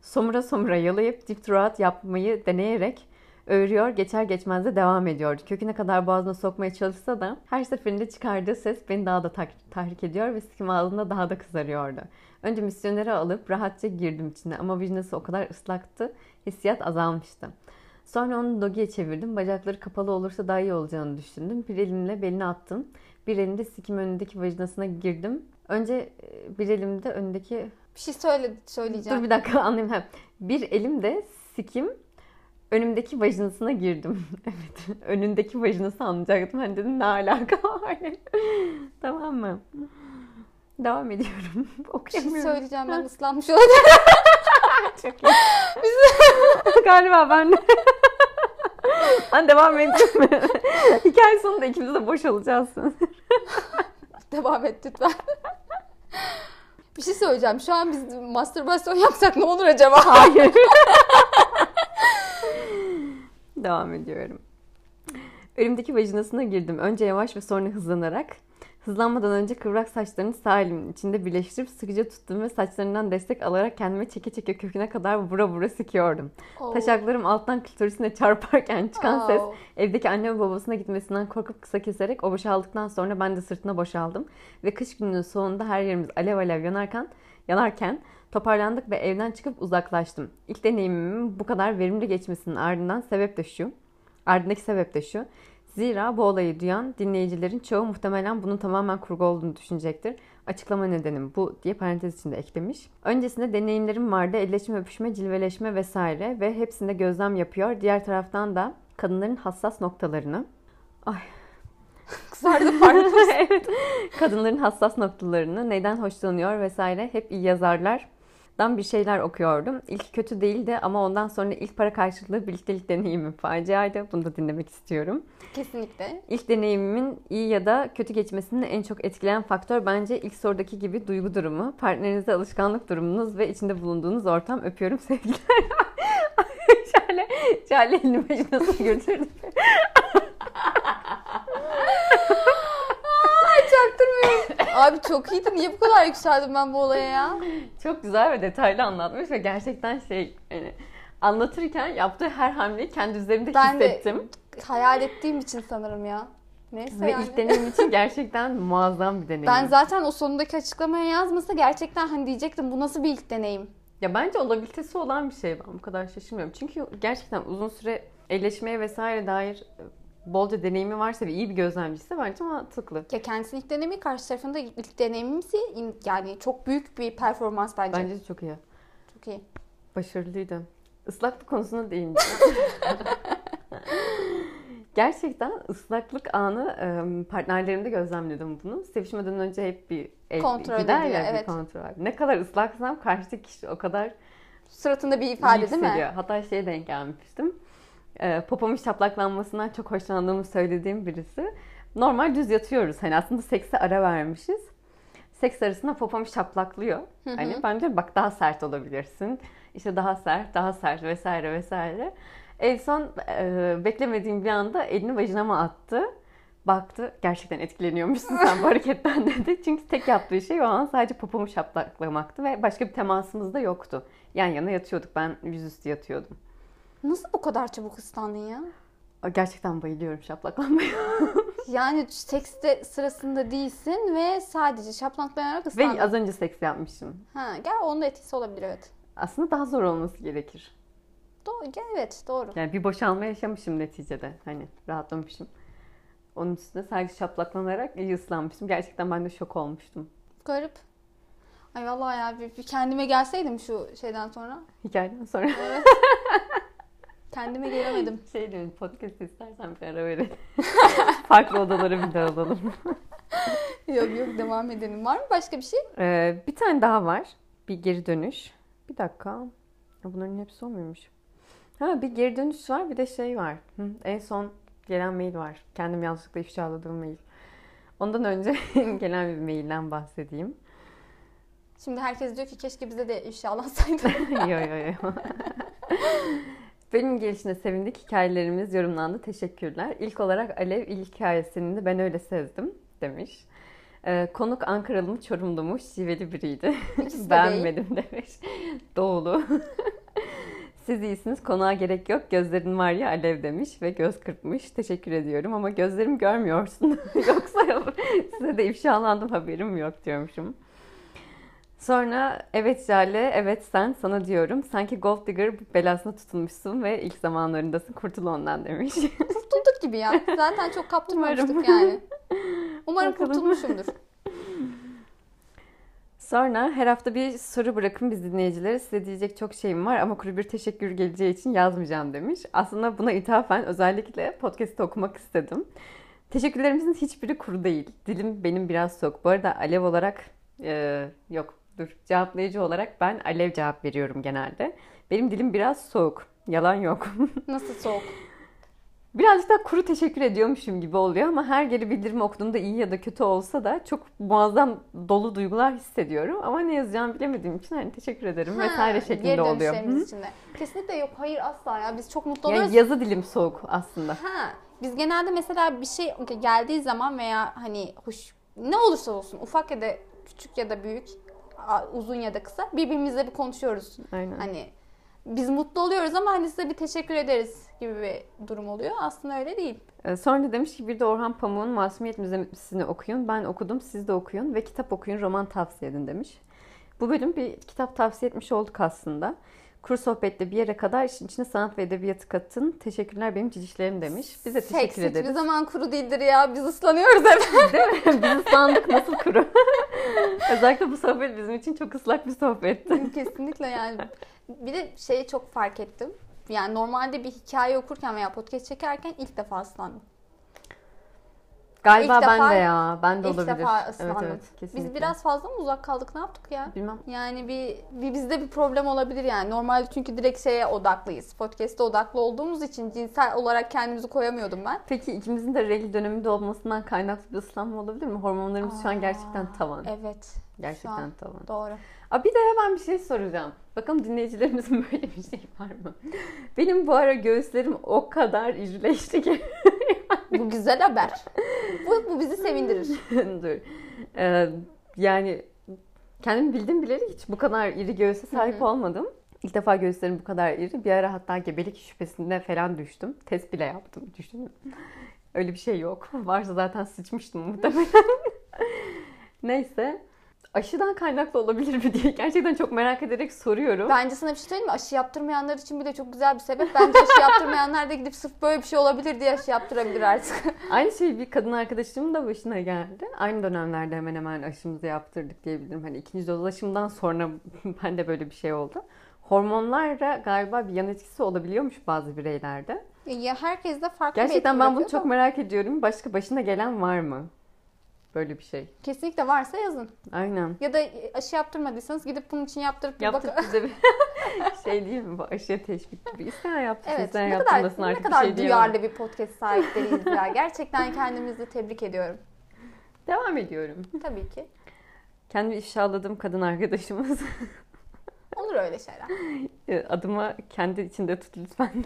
Somura somura yalayıp deep throat yapmayı deneyerek öğürüyor, geçer geçmez de devam ediyordu. Köküne kadar boğazına sokmaya çalışsa da her seferinde çıkardığı ses beni daha da tahrik ediyor ve sikim ağzında daha da kızarıyordu. Önce misyoneri alıp rahatça girdim içine ama vicnası o kadar ıslaktı, hissiyat azalmıştı. Sonra onu dogiye çevirdim. Bacakları kapalı olursa daha iyi olacağını düşündüm. Bir elimle belini attım. Bir elimde sikim önündeki vajinasına girdim. Önce bir elimde önündeki... Bir şey söyle, söyleyeceğim. Dur bir dakika anlayayım. Bir elimde sikim önümdeki vajinasına girdim. evet. Önündeki vajinası anlayacaktım. Ben dedim ne alaka var. tamam mı? Devam ediyorum. Okuyamıyorum. Bir şey söyleyeceğim ben ıslanmış olacağım. Çok iyi. Biz... Galiba ben de. ben devam edeyim mi? Hikaye sonunda ikimiz de boş olacağız. devam et lütfen. Bir şey söyleyeceğim. Şu an biz mastürbasyon yapsak ne olur acaba? Hayır. Devam ediyorum. Önümdeki vajinasına girdim. Önce yavaş ve sonra hızlanarak. Hızlanmadan önce kıvrak saçlarını sağ elimin içinde birleştirip sıkıca tuttum ve saçlarından destek alarak kendime çeke çeke köküne kadar vura vura sıkıyordum. Oh. Taşaklarım alttan klitorisine çarparken çıkan oh. ses evdeki anne ve babasına gitmesinden korkup kısa keserek o boşaldıktan sonra ben de sırtına boşaldım. Ve kış gününün sonunda her yerimiz alev alev yanarken, yanarken toparlandık ve evden çıkıp uzaklaştım. İlk deneyimimin bu kadar verimli geçmesinin ardından sebep de şu. Ardındaki sebep de şu. Zira bu olayı duyan dinleyicilerin çoğu muhtemelen bunun tamamen kurgu olduğunu düşünecektir. Açıklama nedenim bu diye parantez içinde eklemiş. Öncesinde deneyimlerim vardı. Elleşme, öpüşme, cilveleşme vesaire ve hepsinde gözlem yapıyor. Diğer taraftan da kadınların hassas noktalarını Ay Kızardı pardon. evet. Kadınların hassas noktalarını, neden hoşlanıyor vesaire hep iyi yazarlar dan bir şeyler okuyordum. İlk kötü değildi ama ondan sonra ilk para karşılığı birliktelik deneyimim faciaydı. Bunu da dinlemek istiyorum. Kesinlikle. İlk deneyimimin iyi ya da kötü geçmesini en çok etkileyen faktör bence ilk sorudaki gibi duygu durumu, partnerinize alışkanlık durumunuz ve içinde bulunduğunuz ortam. Öpüyorum sevgiler. Şöyle, şöyle elini başına götürdüm. çaktırmıyorum. Abi çok iyiydi. Niye bu kadar yükseldim ben bu olaya ya? Çok güzel ve detaylı anlatmış ve gerçekten şey yani anlatırken yaptığı her hamleyi kendi üzerimde ben hissettim. Ben de hayal ettiğim için sanırım ya. Neyse Ve yani. ilk deneyim için gerçekten muazzam bir deneyim. Ben zaten o sonundaki açıklamaya yazmasa gerçekten hani diyecektim bu nasıl bir ilk deneyim? Ya bence olabilitesi olan bir şey ben bu kadar şaşırmıyorum. Çünkü gerçekten uzun süre elleşmeye vesaire dair bolca deneyimi varsa ve iyi bir gözlemciyse bence mantıklı. Ya kendisinin ilk deneyimi karşı tarafında ilk deneyimimsi yani çok büyük bir performans bence. Bence de çok iyi. Çok iyi. Başarılıydı. Islaklık konusuna değindi. Gerçekten ıslaklık anı partnerlerimde gözlemledim bunu. Sevişmeden önce hep bir el kontrol gider ya evet. bir kontrol. Ne kadar ıslaksam karşıdaki kişi o kadar suratında bir ifade değil mi? Hatta şeye denk gelmiştim. Ee, popomun şaplaklanmasından çok hoşlandığımı söylediğim birisi. Normal düz yatıyoruz. Hani aslında sekse ara vermişiz. Seks arasında popom şaplaklıyor. Hı hı. Hani ben diyorum bak daha sert olabilirsin. İşte daha sert, daha sert vesaire vesaire. En son e, beklemediğim bir anda elini vajinama attı. Baktı gerçekten etkileniyormuşsun sen bu hareketten dedi. Çünkü tek yaptığı şey o an sadece popomu şaplaklamaktı ve başka bir temasımız da yoktu. Yan yana yatıyorduk. Ben yüzüstü yatıyordum. Nasıl bu kadar çabuk ıslandın ya? Gerçekten bayılıyorum şaplaklanmaya. Yani sekste sırasında değilsin ve sadece şaplaklanarak ıslandın. ve az önce seks yapmışım. Ha, gel onun da etkisi olabilir evet. Aslında daha zor olması gerekir. Doğru, evet doğru. Yani bir boşalma yaşamışım neticede. Hani rahatlamışım. Onun üstüne sadece şaplaklanarak iyi ıslanmıştım. Gerçekten ben de şok olmuştum. Garip. Ay vallahi ya bir, bir kendime gelseydim şu şeyden sonra. Hikayeden sonra Evet. kendime gelemedim. şey diyorum podcast istersen bir ara verelim. Farklı odalara bir daha alalım. yok yok devam edelim. Var mı başka bir şey? Ee, bir tane daha var. Bir geri dönüş. Bir dakika. Bunların hepsi o muymuş? Ha bir geri dönüş var bir de şey var. Hı, en son gelen mail var. Kendim yanlışlıkla ifşaladığım mail. Ondan önce gelen bir mailden bahsedeyim. Şimdi herkes diyor ki keşke bize de inşallah saydı. yo yo yo. Benim gelişine sevindik. Hikayelerimiz yorumlandı. Teşekkürler. İlk olarak Alev ilk hikayesini de ben öyle sezdim demiş. Ee, konuk Ankaralı mı Çorumlu mu şiveli biriydi. De Beğenmedim demiş. Doğulu. Siz iyisiniz konuğa gerek yok. Gözlerin var ya alev demiş ve göz kırpmış. Teşekkür ediyorum ama gözlerim görmüyorsun. Yoksa size de ifşalandım haberim yok diyormuşum. Sonra evet Jale, evet sen sana diyorum. Sanki Gold Digger belasına tutulmuşsun ve ilk zamanlarındasın. Kurtul ondan demiş. Kurtulduk gibi ya. Zaten çok kaptırmamıştık Umarım. yani. Umarım Bakalım. kurtulmuşumdur. Sonra her hafta bir soru bırakın biz dinleyicilere. Size diyecek çok şeyim var ama kuru bir teşekkür geleceği için yazmayacağım demiş. Aslında buna ithafen özellikle podcast'ı okumak istedim. Teşekkürlerimizin hiçbiri kuru değil. Dilim benim biraz soğuk. Bu arada Alev olarak e, yok dur cevaplayıcı olarak ben Alev cevap veriyorum genelde. Benim dilim biraz soğuk. Yalan yok. Nasıl soğuk? Birazcık daha kuru teşekkür ediyormuşum gibi oluyor ama her geri bildirimi okuduğumda iyi ya da kötü olsa da çok muazzam dolu duygular hissediyorum. Ama ne yazacağımı bilemediğim için hani teşekkür ederim Ha, vesaire şeklinde geri oluyor. dönüşlerimiz Hı. için de. Kesinlikle yok. Hayır asla ya. Biz çok mutlu Yani oluyoruz. yazı dilim soğuk aslında. Ha, biz genelde mesela bir şey geldiği zaman veya hani hoş ne olursa olsun ufak ya da küçük ya da büyük uzun ya da kısa birbirimizle bir konuşuyoruz. Aynen. Hani biz mutlu oluyoruz ama hani size bir teşekkür ederiz gibi bir durum oluyor. Aslında öyle değil. Ee, Sonra demiş ki bir de Orhan Pamuk'un Masumiyet Müzesi'ni okuyun. Ben okudum siz de okuyun ve kitap okuyun roman tavsiye edin demiş. Bu bölüm bir kitap tavsiye etmiş olduk aslında. Kuru sohbette bir yere kadar işin içine sanat ve edebiyatı katın. Teşekkürler benim cicişlerim demiş. Biz de Seks teşekkür hiçbir ederiz. zaman kuru değildir ya. Biz ıslanıyoruz hep. Biz ıslandık nasıl kuru. Özellikle bu sohbet bizim için çok ıslak bir sohbetti. Kesinlikle yani. Bir de şeyi çok fark ettim. Yani normalde bir hikaye okurken veya podcast çekerken ilk defa ıslandım. Galiba İlk ben defa- de ya. Ben de İlk olabilir. defa evet ıslandım. evet kesinlikle. Biz biraz fazla mı uzak kaldık? Ne yaptık ya? Bilmem. Yani bir, bir bizde bir problem olabilir yani. Normalde çünkü direkt şeye odaklıyız. Podcast'e odaklı olduğumuz için cinsel olarak kendimizi koyamıyordum ben. Peki ikimizin de regl döneminde olmasından kaynaklı bir ıslanma olabilir mi? Hormonlarımız şu an gerçekten Aa, tavan. Evet. Gerçekten an tavan. Doğru. Aa, bir de hemen bir şey soracağım. Bakalım dinleyicilerimizin böyle bir şey var mı? Benim bu ara göğüslerim o kadar irileşti ki. Bu güzel haber. bu, bu bizi sevindirir. Dur. Ee, yani kendim bildim bileli hiç bu kadar iri göğüse sahip Hı hı. olmadım. İlk defa göğüslerim bu kadar iri. Bir ara hatta gebelik şüphesinde falan düştüm. Test bile yaptım. Düşünün. Öyle bir şey yok. Varsa zaten sıçmıştım muhtemelen. Neyse. Aşıdan kaynaklı olabilir mi diye gerçekten çok merak ederek soruyorum. Bence sana bir şey söyleyeyim mi? Aşı yaptırmayanlar için bir de çok güzel bir sebep. Bence aşı yaptırmayanlar da gidip sırf böyle bir şey olabilir diye aşı yaptırabilir artık. Aynı şey bir kadın arkadaşımın da başına geldi. Aynı dönemlerde hemen hemen aşımızı yaptırdık diyebilirim. Hani ikinci doz aşımdan sonra bende böyle bir şey oldu. Hormonlarla galiba bir yan etkisi olabiliyormuş bazı bireylerde. ya herkes de farklı Gerçekten ben bunu çok merak ediyorum. Başka başına gelen var mı? Böyle bir şey. Kesinlikle varsa yazın. Aynen. Ya da aşı yaptırmadıysanız gidip bunun için yaptırıp bir Yaptık bakın. bize bir... şey değil mi bu aşırı teşvik gibi. İsteyen yaptı, Evet. isteyen Ne kadar, yaptırmasın ne artık kadar bir şey duyarlı diyemem. bir podcast sahipleriyiz ya. Gerçekten kendimizi tebrik ediyorum. Devam ediyorum. Tabii ki. Kendimi ifşaladığım kadın arkadaşımız. Olur öyle şeyler. E, Adıma kendi içinde tut lütfen.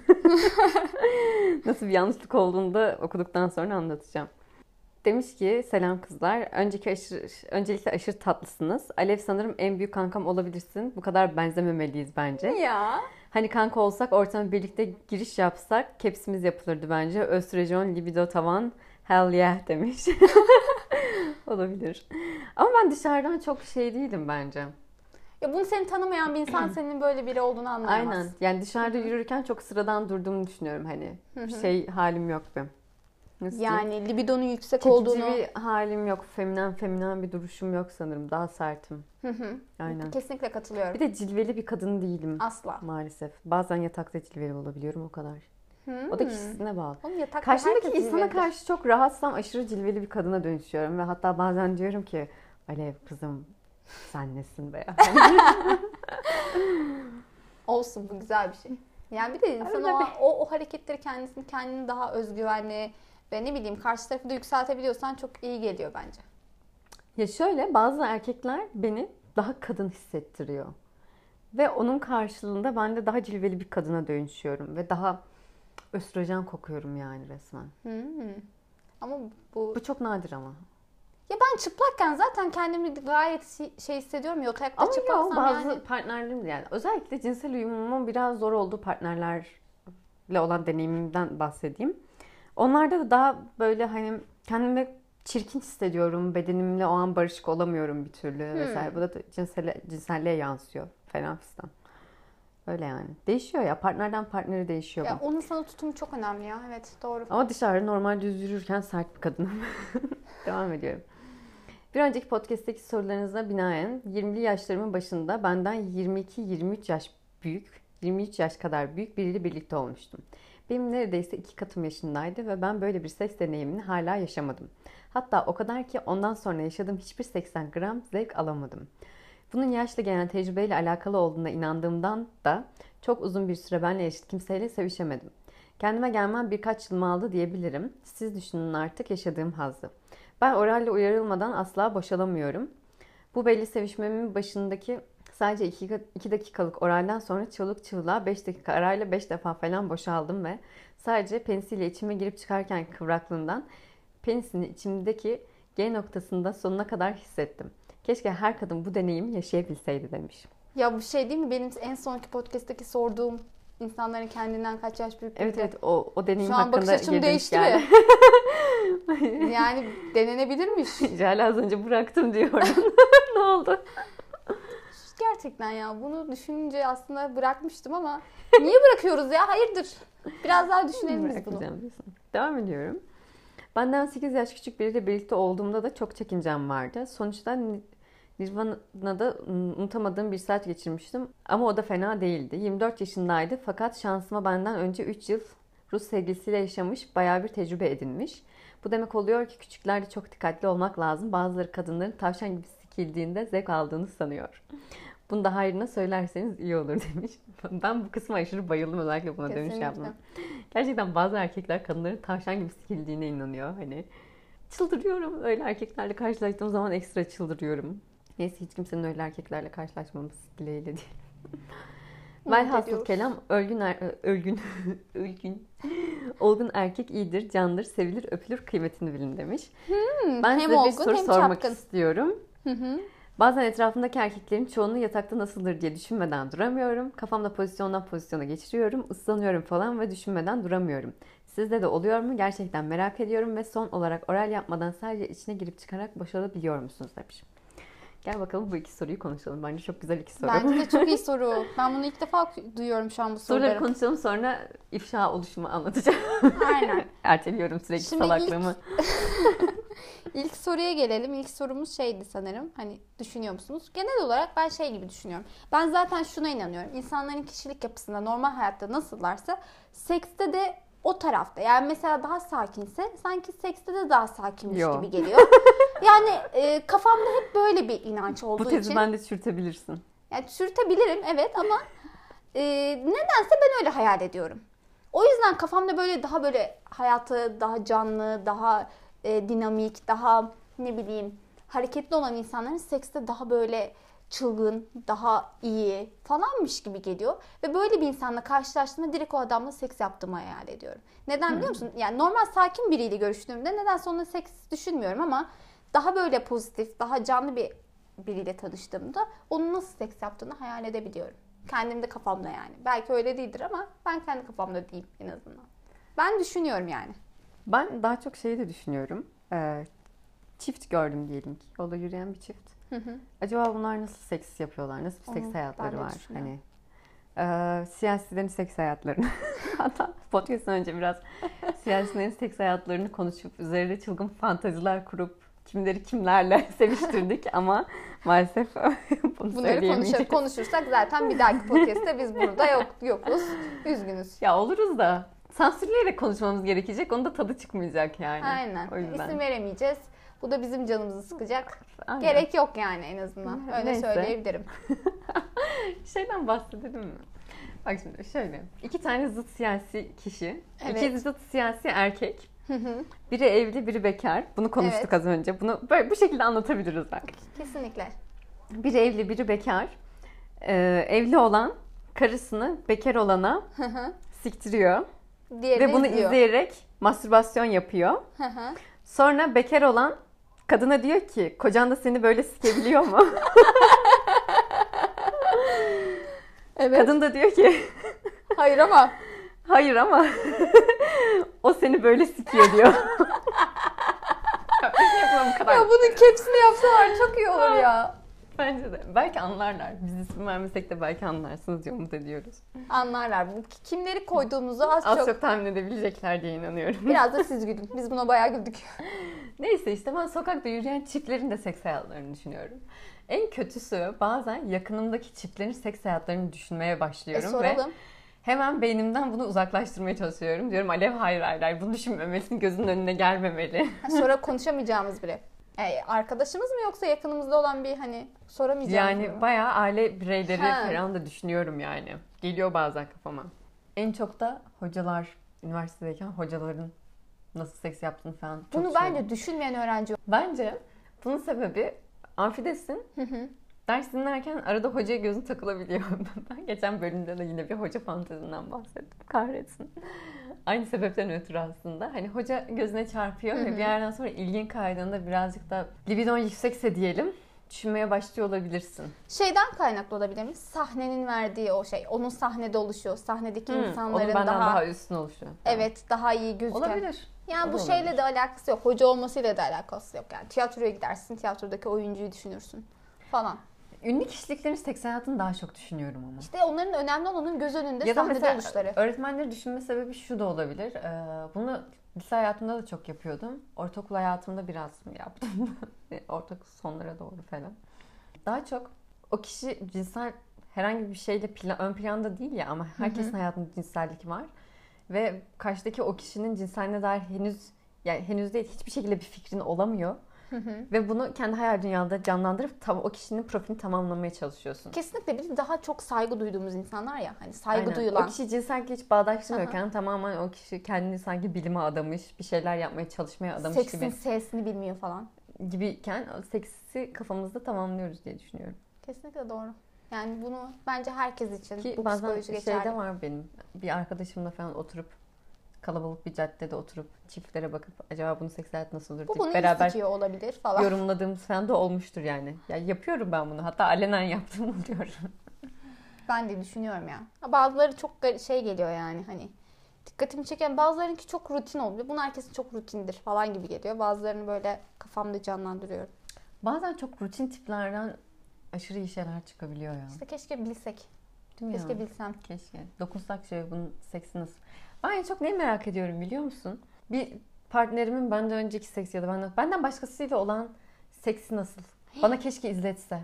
Nasıl bir yanlışlık olduğunu da okuduktan sonra anlatacağım. Demiş ki selam kızlar. Önceki aşırı, öncelikle aşırı tatlısınız. Alev sanırım en büyük kankam olabilirsin. Bu kadar benzememeliyiz bence. Ya. Hani kanka olsak ortama birlikte giriş yapsak kepsimiz yapılırdı bence. Östrojen, libido tavan, hell yeah demiş. Olabilir. Ama ben dışarıdan çok şey değilim bence. Ya bunu seni tanımayan bir insan senin böyle biri olduğunu anlayamaz. Aynen. Yani dışarıda yürürken çok sıradan durduğumu düşünüyorum hani. Şey halim yok benim. Nasıl? Yani libidonun yüksek Çekici olduğunu bir halim yok. Feminen feminen bir duruşum yok sanırım. Daha sertim. Hı hı. Aynen. kesinlikle katılıyorum. Bir de cilveli bir kadın değilim. Asla. Maalesef. Bazen yatakta cilveli olabiliyorum o kadar. Hmm. O da kişisine bağlı. Oğlum yatakta Karşımdaki insana cilvelidir. karşı çok rahatsam aşırı cilveli bir kadına dönüşüyorum. Ve hatta bazen diyorum ki Alev kızım sen nesin be? Olsun bu güzel bir şey. Yani bir de insan o, o, o hareketleri kendisini kendini daha özgüvenli ve ne bileyim karşı tarafı da yükseltebiliyorsan çok iyi geliyor bence. Ya şöyle bazı erkekler beni daha kadın hissettiriyor. Ve onun karşılığında ben de daha cilveli bir kadına dönüşüyorum. Ve daha östrojen kokuyorum yani resmen. Hmm. Ama bu Bu çok nadir ama. ya ben çıplakken zaten kendimi gayet şey hissediyorum ya yatakta Ama çıplaksam yok bazı yani partnerlerim yani özellikle cinsel uyumumun biraz zor olduğu partnerlerle olan deneyimimden bahsedeyim. Onlarda da daha böyle hani kendimi çirkin hissediyorum. Bedenimle o an barışık olamıyorum bir türlü Hmm. vesaire. Bu da cinsel, cinselliğe yansıyor falan fistan. Öyle yani. Değişiyor ya. Partnerden partnere değişiyor ya bu. onun sana tutumu çok önemli ya. Evet doğru. Ama dışarıda normal düz yürürken sert bir kadınım. Devam ediyorum. Bir önceki podcast'teki sorularınıza binaen 20'li yaşlarımın başında benden 22-23 yaş büyük, 23 yaş kadar büyük biriyle birlikte olmuştum. Benim neredeyse iki katım yaşındaydı ve ben böyle bir seks deneyimini hala yaşamadım. Hatta o kadar ki ondan sonra yaşadığım hiçbir 80 gram zevk alamadım. Bunun yaşla gelen tecrübeyle alakalı olduğuna inandığımdan da çok uzun bir süre benle eşit kimseyle sevişemedim. Kendime gelmem birkaç yılımı aldı diyebilirim. Siz düşünün artık yaşadığım hazzı. Ben oralle uyarılmadan asla boşalamıyorum. Bu belli sevişmemin başındaki sadece 2 dakikalık oralden sonra çığlık çığlığa 5 dakika arayla 5 defa falan boşaldım ve sadece penisiyle içime girip çıkarken kıvraklığından penisini içimdeki G noktasında sonuna kadar hissettim. Keşke her kadın bu deneyimi yaşayabilseydi demiş. Ya bu şey değil mi benim en sonki podcast'taki sorduğum insanların kendinden kaç yaş büyük Evet evet o, o deneyim Şu an bakış hakkında açım geri değişti dönüş mi? yani denenebilirmiş. Hala az önce bıraktım diyorum. ne oldu? Gerçekten ya bunu düşününce aslında bırakmıştım ama niye bırakıyoruz ya? Hayırdır? Biraz daha düşünelim biz bunu. Devam ediyorum. Benden 8 yaş küçük biriyle birlikte olduğumda da çok çekincem vardı. Sonuçta Ni- Nirvana'da unutamadığım bir saat geçirmiştim. Ama o da fena değildi. 24 yaşındaydı fakat şansıma benden önce 3 yıl Rus sevgilisiyle yaşamış, bayağı bir tecrübe edinmiş. Bu demek oluyor ki küçüklerde çok dikkatli olmak lazım. Bazıları kadınların tavşan gibi sikildiğinde zevk aldığını sanıyor. Bunu da hayrına söylerseniz iyi olur demiş. Ben bu kısma aşırı bayıldım özellikle buna dönüş Kesinlikle. yapmam. Gerçekten bazı erkekler kadınların tavşan gibi sikildiğine inanıyor. Hani çıldırıyorum. Öyle erkeklerle karşılaştığım zaman ekstra çıldırıyorum. Neyse hiç kimsenin öyle erkeklerle karşılaşmamız dileğiyle değil. Velhasıl kelam ölgün er, ölgün ölgün olgun erkek iyidir, candır, sevilir, öpülür, kıymetini bilin demiş. Hmm, Ben size bir olgun soru sormak çapkın. istiyorum. Hı hı. Bazen etrafımdaki erkeklerin çoğunu yatakta nasıldır diye düşünmeden duramıyorum. Kafamda pozisyondan pozisyona geçiriyorum, ıslanıyorum falan ve düşünmeden duramıyorum. Sizde de oluyor mu? Gerçekten merak ediyorum ve son olarak oral yapmadan sadece içine girip çıkarak boşalabiliyor musunuz demiş. Gel bakalım bu iki soruyu konuşalım. Bence çok güzel iki soru. Bence de çok iyi soru. Ben bunu ilk defa duyuyorum şu an bu Soruları soruları. konuşalım sonra ifşa oluşumu anlatacağım. Aynen. Erteliyorum sürekli Şimdi salaklığımı. İlk soruya gelelim. İlk sorumuz şeydi sanırım. Hani düşünüyor musunuz? Genel olarak ben şey gibi düşünüyorum. Ben zaten şuna inanıyorum. İnsanların kişilik yapısında normal hayatta nasıllarsa sekste de o tarafta. Yani mesela daha sakinse sanki sekste de daha sakinmiş Yo. gibi geliyor. yani e, kafamda hep böyle bir inanç olduğu Bu tezi için. ben de çürütebilirsin. Yani sürtebilirim evet ama Ee, nedense ben öyle hayal ediyorum. O yüzden kafamda böyle daha böyle hayatı daha canlı, daha e, dinamik, daha ne bileyim hareketli olan insanların sekste daha böyle çılgın, daha iyi falanmış gibi geliyor. Ve böyle bir insanla karşılaştığımda direkt o adamla seks yaptığımı hayal ediyorum. Neden biliyor musun? Yani normal sakin biriyle görüştüğümde neden sonra seks düşünmüyorum ama daha böyle pozitif, daha canlı bir biriyle tanıştığımda onun nasıl seks yaptığını hayal edebiliyorum. Kendimde kafamda yani. Belki öyle değildir ama ben kendi kafamda diyeyim en azından. Ben düşünüyorum yani. Ben daha çok şeyi de düşünüyorum. Ee, çift gördüm diyelim ki. Yolda yürüyen bir çift. Hı hı. Acaba bunlar nasıl seks yapıyorlar? Nasıl bir Onu seks ben hayatları var? Hani e, siyasilerin seks hayatlarını. Hatta podcast'tan önce biraz siyasilerin seks hayatlarını konuşup üzerinde çılgın fantaziler kurup kimleri kimlerle seviştirdik ama maalesef bunu Bunları konuşur, konuşursak zaten bir dahaki podcast'te biz burada yok, yokuz. Üzgünüz. Ya oluruz da sansürleyerek konuşmamız gerekecek. Onun da tadı çıkmayacak yani. Aynen. O yüzden. İsim veremeyeceğiz. Bu da bizim canımızı sıkacak. Aynen. Gerek yok yani en azından. Öyle Neyse. söyleyebilirim. Şeyden bahsedelim mi? Bak şimdi şöyle. iki tane zıt siyasi kişi. Evet. iki zıt siyasi erkek. Biri evli, biri bekar. Bunu konuştuk Evet. az önce. Bunu böyle bu şekilde anlatabiliriz bak. Kesinlikle. Biri evli, biri bekar. Ee, evli olan karısını bekar olana siktiriyor. Diğeri Ve bunu izliyor. izleyerek mastürbasyon yapıyor. Sonra bekar olan kadına diyor ki kocan da seni böyle sikebiliyor mu? Evet. Kadın da diyor ki Hayır ama hayır ama o seni böyle sikiyor diyor. Ya bunun caps'ini yapsalar çok iyi olur ya. Bence de. Belki anlarlar. Biz isim vermesek de belki anlarsınız diye umut ediyoruz. Anlarlar. Bu kimleri koyduğumuzu az, Az çok, çok tahmin edebilecekler diye inanıyorum. biraz da siz gülün. Biz buna bayağı güldük. Neyse işte ben sokakta yürüyen çiftlerin de seks hayatlarını düşünüyorum. En kötüsü bazen yakınımdaki çiftlerin seks hayatlarını düşünmeye E, başlıyorum ve soralım. hemen beynimden bunu uzaklaştırmaya çalışıyorum. Diyorum Alev hayır hayır hayır bunu düşünmemelisin gözünün önüne gelmemeli. Ha, Sonra konuşamayacağımız biri. E, arkadaşımız mı yoksa yakınımızda olan bir hani soramayacağımız Yani mi? bayağı aile bireyleri Ha. falan da düşünüyorum yani. Geliyor bazen kafama. En çok da hocalar, üniversitedeyken hocaların nasıl seks yaptığını falan çok Bunu bence düşünmeyen öğrenci. Bence bunun sebebi amfidesin. Hı hı. Ders dinlerken arada hocaya gözün takılabiliyor. Ben geçen bölümde de yine bir hoca fantezinden bahsettim. Kahretsin. Aynı sebepten ötürü aslında. Hani hoca gözüne çarpıyor Hı ve hı. bir yerden sonra ilgin kaydığında birazcık da libidon yüksekse diyelim düşünmeye başlıyor olabilirsin. Şeyden kaynaklı olabilir mi? Sahnenin verdiği o şey. Onun sahnede oluşuyor. Sahnedeki Hmm, insanların onun benden daha, daha, üstün oluşuyor. evet daha iyi gözüken. Olabilir. Yani O bu şeyle olabilir. de alakası yok. Hoca olmasıyla da alakası yok. Yani tiyatroya gidersin, tiyatrodaki oyuncuyu düşünürsün falan. Ünlü kişiliklerin seks hayatını daha çok düşünüyorum ama. İşte onların önemli olanın göz önünde Ya da sahnede oluşları. öğretmenleri düşünme sebebi şu da olabilir. Ee, bunu lise hayatımda da çok yapıyordum. Ortaokul hayatımda biraz mı yaptım? Ortaokul sonlara doğru falan. Daha çok o kişi cinsel herhangi bir şeyle plan, ön planda değil ya ama herkesin hayatında cinsellik var. Ve karşıdaki o kişinin cinseline dair henüz yani henüz değil hiçbir şekilde bir fikrin olamıyor. Hı hı. Ve bunu kendi hayal dünyada canlandırıp tam o kişinin profilini tamamlamaya çalışıyorsun. Kesinlikle biz daha çok saygı duyduğumuz insanlar ya. Hani saygı Aynen. duyulan. O kişi cinsellikle hiç bağdaştırmıyorken tamamen o kişi kendini sanki bilime adamış, bir şeyler yapmaya çalışmaya adamış Seksin gibi sesini bilmiyor falan. gibiyken seksi kafamızda tamamlıyoruz diye düşünüyorum. Kesinlikle doğru. Yani bunu bence herkes için Ki bu bazen psikoloji şeyde geçerli. var benim bir arkadaşımla falan oturup kalabalık bir caddede oturup çiftlere bakıp acaba bunun seks hayatı nasıl olur Bu bunu beraber istiyor olabilir falan. yorumladığımız falan da olmuştur yani. Ya yapıyorum ben bunu. Hatta alenen yaptığımı diyorum. Ben de düşünüyorum ya. Bazıları çok şey geliyor yani hani dikkatimi çeken bazılarınki çok rutin oluyor. Bunun herkesin çok rutindir falan gibi geliyor. Bazılarını böyle kafamda canlandırıyorum. Bazen çok rutin tiplerden aşırı iyi şeyler çıkabiliyor ya. İşte keşke bilsek. Değil mi Keşke ya? bilsem. Keşke. Dokunsak şöyle bunun seksi nasıl? Ben en çok neyi merak ediyorum biliyor musun? Bir partnerimin benden önceki seksi ya da benden, benden başkasıyla olan seksi nasıl? Bana keşke izletse.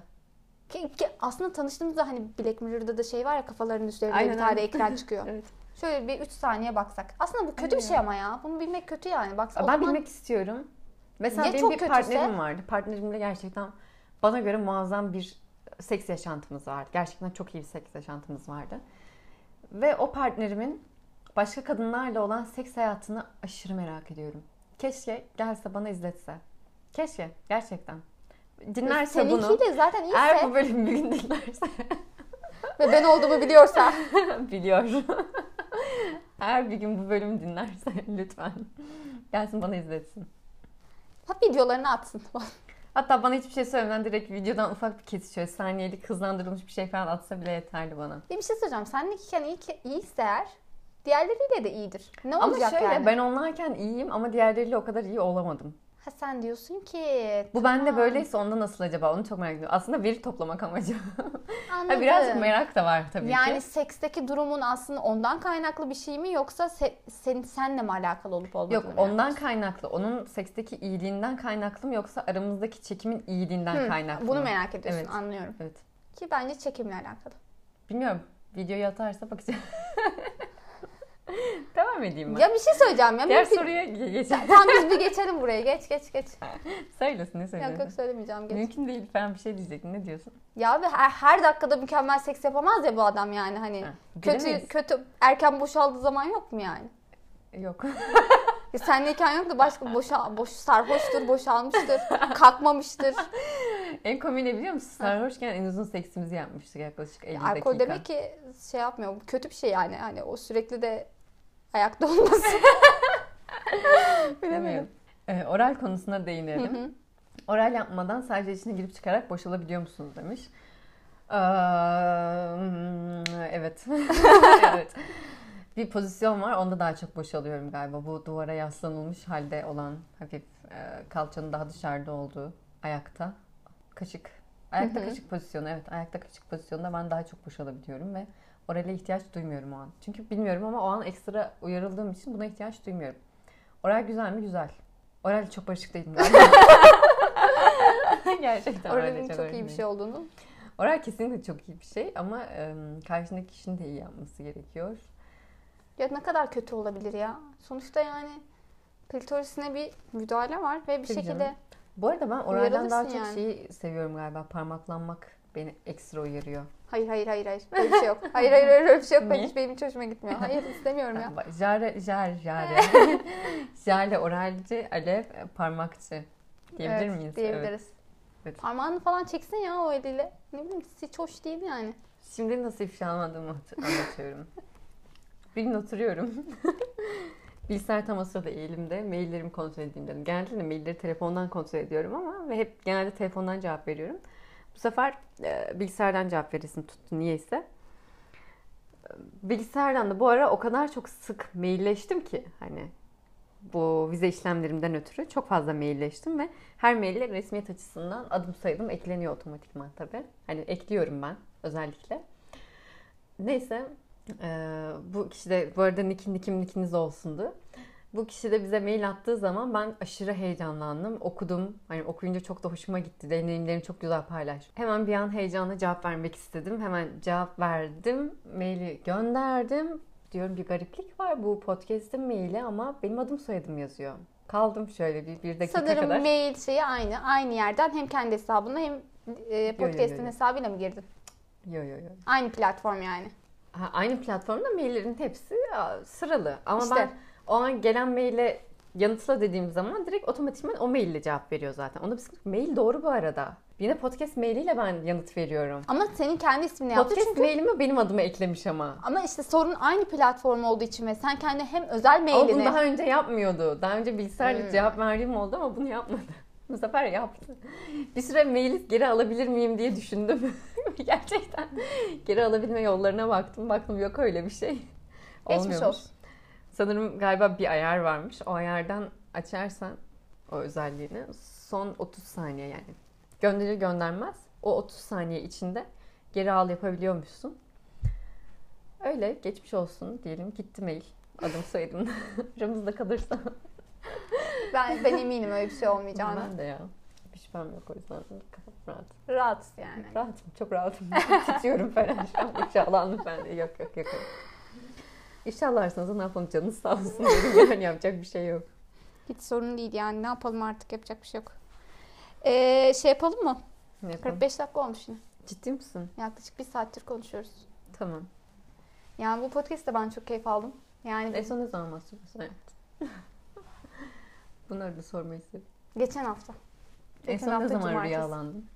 Ki, ki aslında tanıştığımızda hani Black Mirror'da da şey var ya kafalarının üstlerinde Aynen, bir tane ekran çıkıyor. Evet. Şöyle bir 3 saniye baksak. Aslında bu kötü bir Aynen. şey ama ya. Bunu bilmek kötü yani. Bak, Ben zaman bilmek istiyorum. Mesela Ya benim bir kötüse? partnerim vardı. Partnerimle gerçekten bana göre muazzam bir seks yaşantımız vardı. Gerçekten çok iyi bir seks yaşantımız vardı. ve o partnerimin başka kadınlarla olan seks hayatını aşırı merak ediyorum. Keşke gelse bana izletse. Keşke gerçekten. Dinlerse bunu. Seninki de zaten iyiyse Eğer bu bölümü bir gün dinlerse ve ben olduğumu biliyorsa. biliyor. Eğer bir gün bu bölümü dinlerse lütfen gelsin bana izletsin. Ha videolarını atsın. Hatta bana hiçbir şey söylemeden direkt videodan ufak bir kesit şöyle saniyelik hızlandırılmış bir şey falan atsa bile yeterli bana. Bir bir şey söyleyeceğim. Seninleyken iyi ki, iyiyse eğer diğerleriyle de iyidir. Ne Ama olacak şöyle yani? ben onlarken iyiyim ama diğerleriyle o kadar iyi olamadım. Ha sen diyorsun ki. Bu bende tamam, böyleyse onda nasıl acaba onu çok merak ediyorum. Aslında veri toplamak amacı. Anladım. ha, birazcık merak da var tabii yani ki. seksteki durumun aslında ondan kaynaklı bir şey mi yoksa se- senin senle mi alakalı olup olmadığını Yok ondan yani? kaynaklı. Onun seksteki iyiliğinden kaynaklı mı yoksa aramızdaki çekimin iyiliğinden Hı, kaynaklı Bunu mı? merak ediyorsun Evet. anlıyorum. Evet. Ki bence çekimle alakalı. Bilmiyorum. Videoyu atarsa bakacağım. Devam edeyim ben. Ya bir şey söyleyeceğim ya. Diğer Mümkün- soruya ge- geçelim. Tamam biz bir geçelim buraya. Geç geç geç. Söylesin ne Yok söylüyorsun? yok söylemeyeceğim geç. Mümkün değil falan bir şey diyecektin. Ne diyorsun? Ya abi her, her dakikada mükemmel seks yapamaz ya bu adam yani hani. Ha, kötü kötü erken boşaldığı zaman yok mu yani? Yok. Ya senleyken yok da başka boşa, boş sarhoştur, boşalmıştır, kalkmamıştır. en komiği ne biliyor musun? Sarhoşken en uzun seksimizi yapmıştık yaklaşık 50 dakika. Alkol demek ki şey yapmıyor. Kötü bir şey yani. Hani o sürekli de ayakta olması. Bilemiyorum. Ee, oral konusuna Hı değinelim. hı. Oral yapmadan sadece içine girip çıkarak boşalabiliyor musunuz demiş. Ee, evet. evet. Bir pozisyon var. Onda daha çok boşalıyorum galiba. Bu duvara yaslanılmış halde olan hafif e, kalçanın daha dışarıda olduğu ayakta. Kaşık. Ayakta Hı hı. kaşık pozisyonu. Evet. Ayakta kaşık pozisyonunda ben daha çok boşalabiliyorum ve orale ihtiyaç duymuyorum o an. Çünkü bilmiyorum ama o an ekstra uyarıldığım için buna ihtiyaç duymuyorum. Oral güzel mi? Güzel. Oral çok barışık değilim galiba. Gerçekten Oralin çok iyi barışık bir şey olduğunu. Oral kesinlikle çok iyi bir şey ama e, karşındaki kişinin de iyi yapması gerekiyor. Ya ne kadar kötü olabilir ya. Sonuçta yani klitorisine bir müdahale var ve bir Tabii şekilde canım. Bu arada ben oralden daha çok yani. şeyi seviyorum galiba. Parmaklanmak beni ekstra uyarıyor. Hayır hayır hayır hayır öyle bir şey yok. Hayır hayır hayır öyle bir şey yok. Ben hiç benim hiç hoşuma gitmiyor. Hayır istemiyorum ya. Jare, jar, jare. jale, oralci, alev, e, parmakçı. Diyebilir Evet, miyiz? Diyebiliriz. Evet. Parmağını falan çeksin ya o eliyle. Ne bileyim hiç hoş değil yani. Şimdi nasıl ifşa almadığımı anlatıyorum. bir gün oturuyorum. Bilgisayar tam o sırada elimde. Maillerimi kontrol edeyim dedim. Genelde de mailleri telefondan kontrol ediyorum ama ve hep genelde telefondan cevap veriyorum. Bu sefer e, bilgisayardan cevap veresin tuttu niyeyse. Bilgisayardan da bu ara o kadar çok sık mailleştim ki hani bu vize işlemlerimden ötürü çok fazla mailleştim ve her maille resmiyet açısından adım sayılım ekleniyor otomatikman tabii. Hani ekliyorum ben özellikle. Neyse e, bu kişi de bu arada nikin nikim nikiniz olsundu. Bu kişi de bize mail attığı zaman ben aşırı heyecanlandım. Okudum. Hani okuyunca çok da hoşuma gitti. Deneyimlerini çok güzel paylaş. Hemen bir an heyecanla cevap vermek istedim. Hemen cevap verdim. Maili gönderdim. Diyorum bir gariplik var bu podcast'in maili ama benim adım soyadım yazıyor. Kaldım şöyle bir, bir dakika Sanırım kadar. mail şeyi aynı. Aynı yerden hem kendi hesabına hem e, yo, podcast'in yo. hesabıyla mı girdin? Yo yo yo. Aynı platform yani. Ha, aynı platformda maillerin hepsi sıralı. Ama İşte. ben o an gelen maile yanıtla dediğim zaman direkt otomatikman o maille cevap veriyor zaten. Onda bir sıkıntı. Mail doğru bu arada. Yine podcast mailiyle ben yanıt veriyorum. Ama senin kendi ismini yaptı Podcast çünkü. mailimi benim adıma eklemiş ama. Ama işte sorun aynı platform olduğu için ve sen kendi hem özel Ama bunu mailini daha önce yapmıyordu. Daha önce bilgisayarla Hmm. cevap verdiğim oldu ama bunu yapmadı. Bu sefer yaptı. Bir süre maili geri alabilir miyim diye düşündüm. Gerçekten geri alabilme yollarına baktım. Baktım yok öyle bir şey. geçmiş Olmuyormuş. olsun. Sanırım galiba bir ayar varmış. O ayardan açarsan o özelliğini son 30 saniye yani gönderir göndermez o 30 saniye içinde geri al yapabiliyormuşsun. Öyle geçmiş olsun diyelim gitti mail. Adım soyadım aramızda kalırsa. Ben, ben eminim öyle bir şey olmayacağını. ben de ya. Şüphem yok o yüzden kafam rahat. Rahat yani. Rahatım çok rahatım. Titriyorum falan şu an ifşalandım ben de. Yok yok yok. yok. İnşallah ne yapalım canınız sağ olsun dedim yani yapacak bir şey yok. Hiç sorun değil yani. Ne yapalım artık yapacak bir şey yok. Ee, şey yapalım mı? Ne yapalım? 45 dakika olmuş yine. Ciddi misin? Yaklaşık bir saattir konuşuyoruz. Tamam. Yani bu podcast'te ben çok keyif aldım. Yani En son ne zaman mastürbasyon yaptın? Bunları da sormayı istedim. geçen hafta. En Geçen son ne hafta zaman cumartesi. rüyalandın?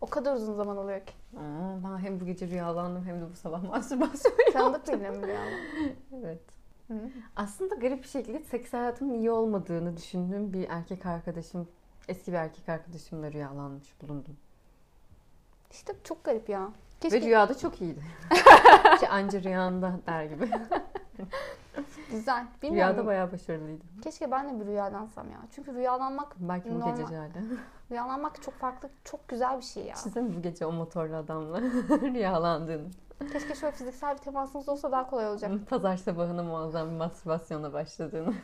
O kadar uzun zaman oluyor ki. Aa, ben hem bu gece rüyalandım hem de bu sabah mastürbasyon Tanıdık birine mi rüyalar? Evet. Hı. Aslında garip bir şekilde seks hayatımın iyi olmadığını düşündüğüm bir erkek arkadaşım, eski bir erkek arkadaşımla rüyalanmış bulundum. İşte çok garip ya. Ve Keşke rüyada çok iyiydi. Ki anca rüyanda der gibi. Güzel. Rüyada Bilmiyorum. bayağı başarılıydı. Keşke ben de bir rüyalansam ya. Çünkü rüyalanmak, Belki bu Normal. gece Jale. rüyalanmak çok farklı, çok güzel bir şey ya. Düşünsene bu gece o motorlu adamla rüyalandığını. Keşke şöyle fiziksel bir temasınız olsa daha kolay olacak. Pazar sabahına muazzam bir mastürbasyona başladığını.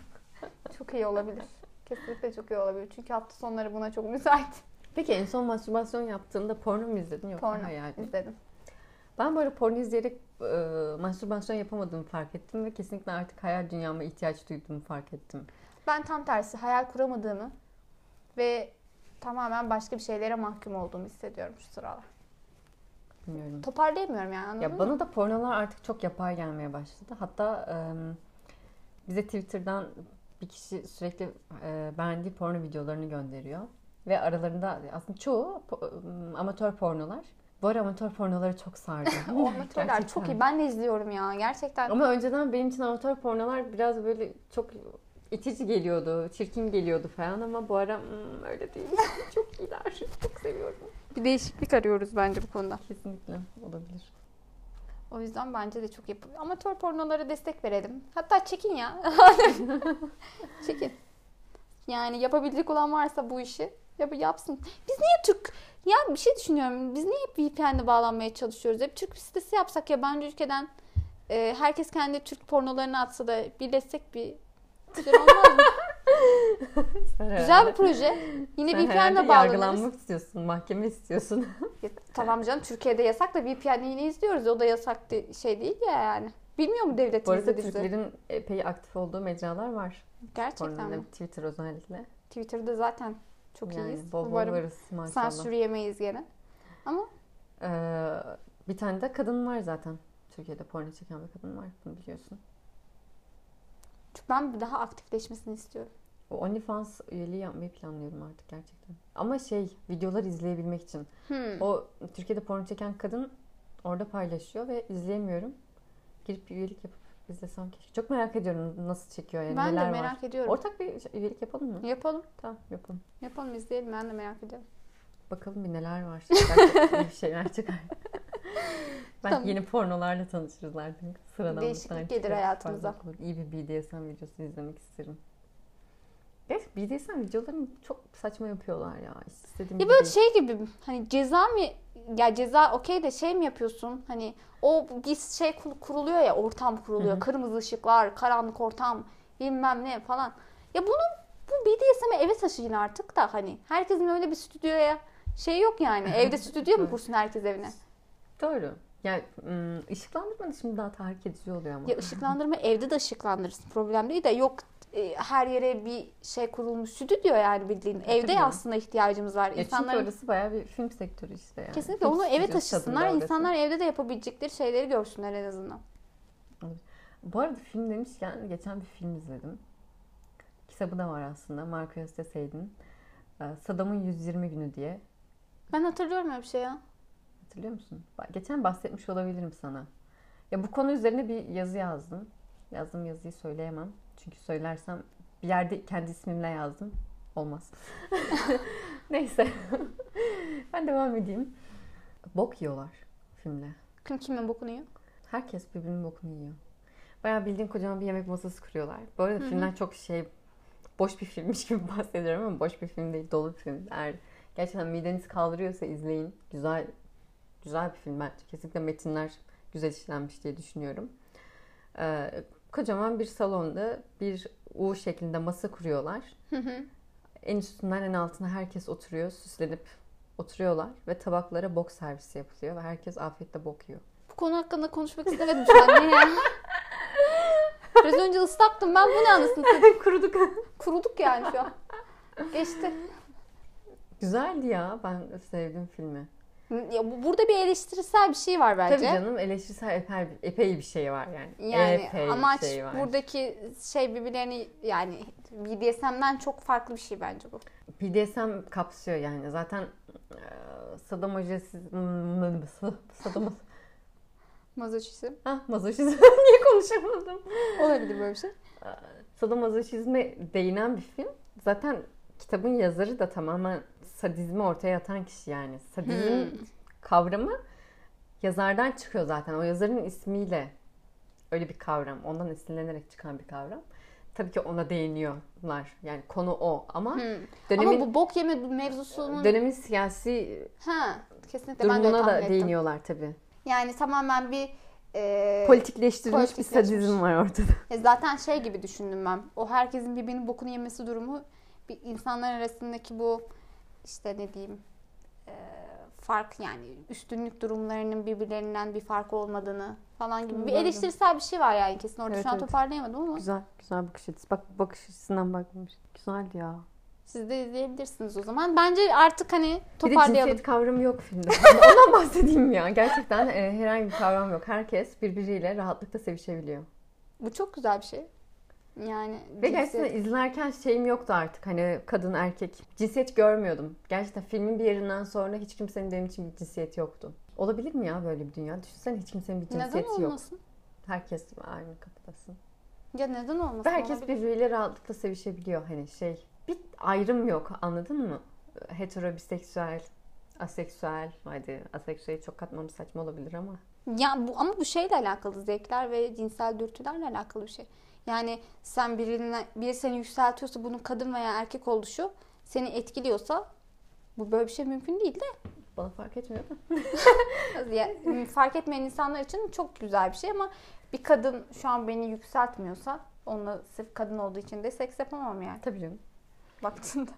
Çok iyi olabilir. Kesinlikle çok iyi olabilir. Çünkü hafta sonları buna çok müsait. Peki en son mastürbasyon yaptığında porno mu izledin yoksa Porno hayal mi? izledim. Ben böyle porno izleyerek e, mastürbasyon yapamadığımı fark ettim ve kesinlikle artık hayal dünyama ihtiyaç duyduğumu fark ettim. Ben tam tersi hayal kuramadığımı ve tamamen başka bir şeylere mahkum olduğumu hissediyorum şu sıralar. Bilmiyorum. Toparlayamıyorum yani anladın Ya mı? bana da pornolar artık çok yapay gelmeye başladı. Hatta e, bize Twitter'dan bir kişi sürekli e, beğendiği porno videolarını gönderiyor. Ve aralarında aslında çoğu po- amatör pornolar. Bu ara amatör pornoları çok sardı. O amatörler çok iyi. Ben de izliyorum ya. Gerçekten. Ama önceden benim için amatör pornolar biraz böyle çok itici geliyordu, çirkin geliyordu falan ama bu ara "Hmm, öyle değil. çok iyiler. Çok seviyorum. Bir değişiklik arıyoruz bence bu konuda. Kesinlikle olabilir. O yüzden bence de çok yapılıyor. Amatör pornolara destek verelim. Hatta çekin ya. çekin. Yani yapabilecek olan varsa bu işi yap yapsın. Biz niye Türk ya bir şey düşünüyorum. Biz niye hep VPN'le bağlanmaya çalışıyoruz? Hep Türk sitesi yapsak yabancı ülkeden e, herkes kendi Türk pornolarını atsa da birleşsek bir güzel olmaz mı? Güzel bir proje. Yine sen VPN'le bağlanırız. yargılanmak istiyorsun, mahkeme istiyorsun. Ya, tamam canım Türkiye'de yasak da VPN'le yine izliyoruz. O da yasak de- şey değil ya yani. Bilmiyor mu bu devletimiz arada de bizi? Türklerin epey aktif olduğu mecralar var. Gerçekten Pornoda, mi? Twitter özellikle. Twitter'da zaten çok yani iyiyiz. bol bol Umarım varız maşallah. sansür yemeyiz gene. Ee, bir tane de kadın var zaten. Türkiye'de porno çeken bir kadın var. Bunu biliyorsun. Çünkü ben daha aktifleşmesini istiyorum. O OnlyFans üyeliği yapmayı planlıyorum artık gerçekten. Ama şey videolar izleyebilmek için. Hmm. O Türkiye'de porno çeken kadın orada paylaşıyor ve izleyemiyorum. Girip bir üyelik yapıp izlesem keşke. Çok merak ediyorum nasıl çekiyor yani ben de neler merak var. ediyorum. Ortak bir şey- üyelik yapalım mı? Yapalım. Tamam yapalım. Yapalım izleyelim. Ben de merak ediyorum. Bakalım bir neler var. Bir şeyler çıkar. Belki Tamam. yeni pornolarla tanışırız artık. Sıradan bir Değişiklik gelir hayatımıza. İyi bir BDSM videosu izlemek isterim. Evet BDSM videolarını çok saçma yapıyorlar ya. İstediğim Ya gibi böyle değil. şey gibi hani ceza mı ya ceza okey de şey mi yapıyorsun? Hani o bir şey kur- kuruluyor ya ortam kuruluyor. Hı hı. Kırmızı ışıklar, karanlık ortam, bilmem ne falan. Ya bunu bu BDSM'e eve taşıyın artık da hani herkesin öyle bir stüdyoya şey yok yani. Evde stüdyo mu kursun herkes evine? Doğru. Yani ım, ışıklandırma da şimdi daha tahrik edici oluyor ama. Ya ışıklandırma evde de ışıklandırırsın. Problem değil de yok e, her yere bir şey kurulmuş stüdyo yani bildiğin. Evde tabii. aslında ihtiyacımız var. Ya çünkü İnsanların orası bayağı bir film sektörü işte yani. kesinlikle Film onu eve taşısınlar. İnsanlar evde de yapabilecekleri şeyleri görsünler en azından. Bu arada film demişken geçen bir film izledim. Kitabı da var aslında. Marcus de Sade'in. Ee, Saddam'ın 120 günü diye. Ben hatırlıyorum öyle bir şey ya. Hatırlıyor musun? Geçen bahsetmiş olabilirim sana. Ya bu konu üzerine bir yazı yazdım. Yazdığım yazıyı söyleyemem. Çünkü söylersem bir yerde kendi ismimle yazdım. Olmaz. Neyse. ben devam edeyim. Bok yiyorlar filmle. Kim kimin bokunu yiyor? Herkes birbirinin bokunu yiyor. Bayağı bildiğin kocaman bir yemek masası kuruyorlar. Bu arada Hı hı. filmden çok şey boş bir filmmiş gibi bahsediyorum ama boş bir film değil, dolu bir film. Eğer gerçekten mideniz kaldırıyorsa izleyin. Güzel güzel bir film bence. Kesinlikle metinler güzel işlenmiş diye düşünüyorum. Ee, kocaman bir salonda bir U şeklinde masa kuruyorlar. Hı hı. En üstünden en altına herkes oturuyor, süslenip oturuyorlar ve tabaklara bok servisi yapılıyor ve herkes afiyetle bok yiyor. Bu konu hakkında konuşmak istemedim şu an. Ne ya? Biraz önce ıslaktım ben bu ne anasını satayım? Kuruduk. Kuruduk yani şu an. Geçti. Güzeldi ya. Ben sevdim filmi. Ya bu- burada bir eleştirisel bir şey var bence. Tabii canım eleştirisel epey, epey bir şey var yani. Yani epey amaç şey var. buradaki şey birbirlerini yani BDSM'den çok farklı bir şey bence bu. BDSM kapsıyor yani. Zaten e, sadomazoşizm sadom Mazoşizm. ha mazoşizm niye konuşamadım? Olabilir böyle bir şey. Sadomazoşizme değinen bir film. Zaten kitabın yazarı da tamamen sadizmi ortaya atan kişi yani. Sadizm Hmm. kavramı yazardan çıkıyor zaten. O yazarın ismiyle öyle bir kavram. Ondan esinlenerek çıkan bir kavram. Tabii ki ona değiniyorlar. Yani konu o ama Hmm. dönemin Ama bu bok yeme mevzusunun dönemin siyasi ha kesinlikle ben de durumuna da ettim. değiniyorlar tabii. Yani tamamen bir e, Politikleştirilmiş bir sadizm var ortada. E zaten şey gibi düşündüm ben. O herkesin birbirinin bokunu yemesi durumu bir insanlar arasındaki bu işte ne diyeyim e, fark yani üstünlük durumlarının birbirlerinden bir fark olmadığını falan gibi bir eleştirisel bir şey var yani kesin orada Evet, şu an evet. toparlayamadım ama Güzel, güzel bakış açısı. Bak bakış açısından bakmış. Güzel ya. siz de izleyebilirsiniz o zaman. Bence artık hani Bir de toparlayalım. cinsiyet kavramı yok filmde. Ondan bahsedeyim ya. Gerçekten e, herhangi bir kavram yok. Herkes birbiriyle rahatlıkla sevişebiliyor. Bu çok güzel bir şey. Yani Ve cinsiyet- gerçekten izlerken şeyim yoktu artık. Hani kadın erkek. Cinsiyet görmüyordum. Gerçekten filmin bir yerinden sonra hiç kimsenin benim için bir cinsiyeti yoktu. Olabilir mi ya böyle bir dünya? Düşünsene hiç kimsenin bir neden cinsiyeti yok. olmasın? Herkes aynı kapıdasın. Ya neden olmasın? Ve herkes Olabilir. birbiriyle rahatlıkla sevişebiliyor. Hani şey bir ayrım yok anladın mı? Hetero, biseksüel, aseksüel. Hadi aseksüeli çok katmamız saçma olabilir ama. Ya bu ama bu şeyle alakalı zevkler ve cinsel dürtülerle alakalı bir şey. Yani sen birine biri seni yükseltiyorsa bunun kadın veya erkek oluşu seni etkiliyorsa bu böyle bir şey mümkün değil de. Bana fark etmiyor da. Fark etmeyen insanlar için çok güzel bir şey ama bir kadın şu an beni yükseltmiyorsa onunla sırf kadın olduğu için de seks yapamam yani Tabii canım. baktığında.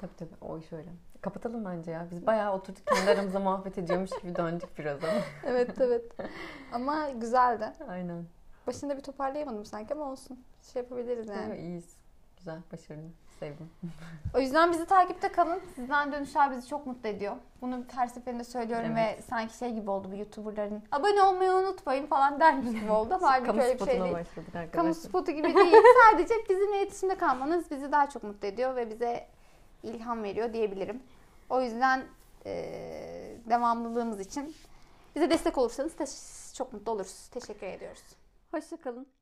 Tabii tabii. O iş öyle. Kapatalım bence ya. Biz bayağı oturduk kendi aramızda muhabbet ediyormuş gibi döndük biraz ama. evet evet. Ama güzeldi. Aynen. Başında bir toparlayamadım sanki ama olsun. Şey yapabiliriz yani. Evet, iyiyiz. Güzel, başarılı. Sevdim. O yüzden bizi takipte kalın. Sizden dönüşler bizi çok mutlu ediyor. Bunu her seferinde söylüyorum Evet. ve sanki şey gibi oldu bu YouTuber'ların. Abone olmayı unutmayın falan dermiş gibi oldu ama halbuki Kamu öyle bir şey değil. başladık Kamu arkadaşlar. spotu gibi değil. Sadece bizimle iletişimde kalmanız bizi daha çok mutlu ediyor ve bize ilham veriyor diyebilirim. O yüzden eee, devamlılığımız için bize destek olursanız çok mutlu oluruz. Teşekkür ediyoruz. Hoşçakalın.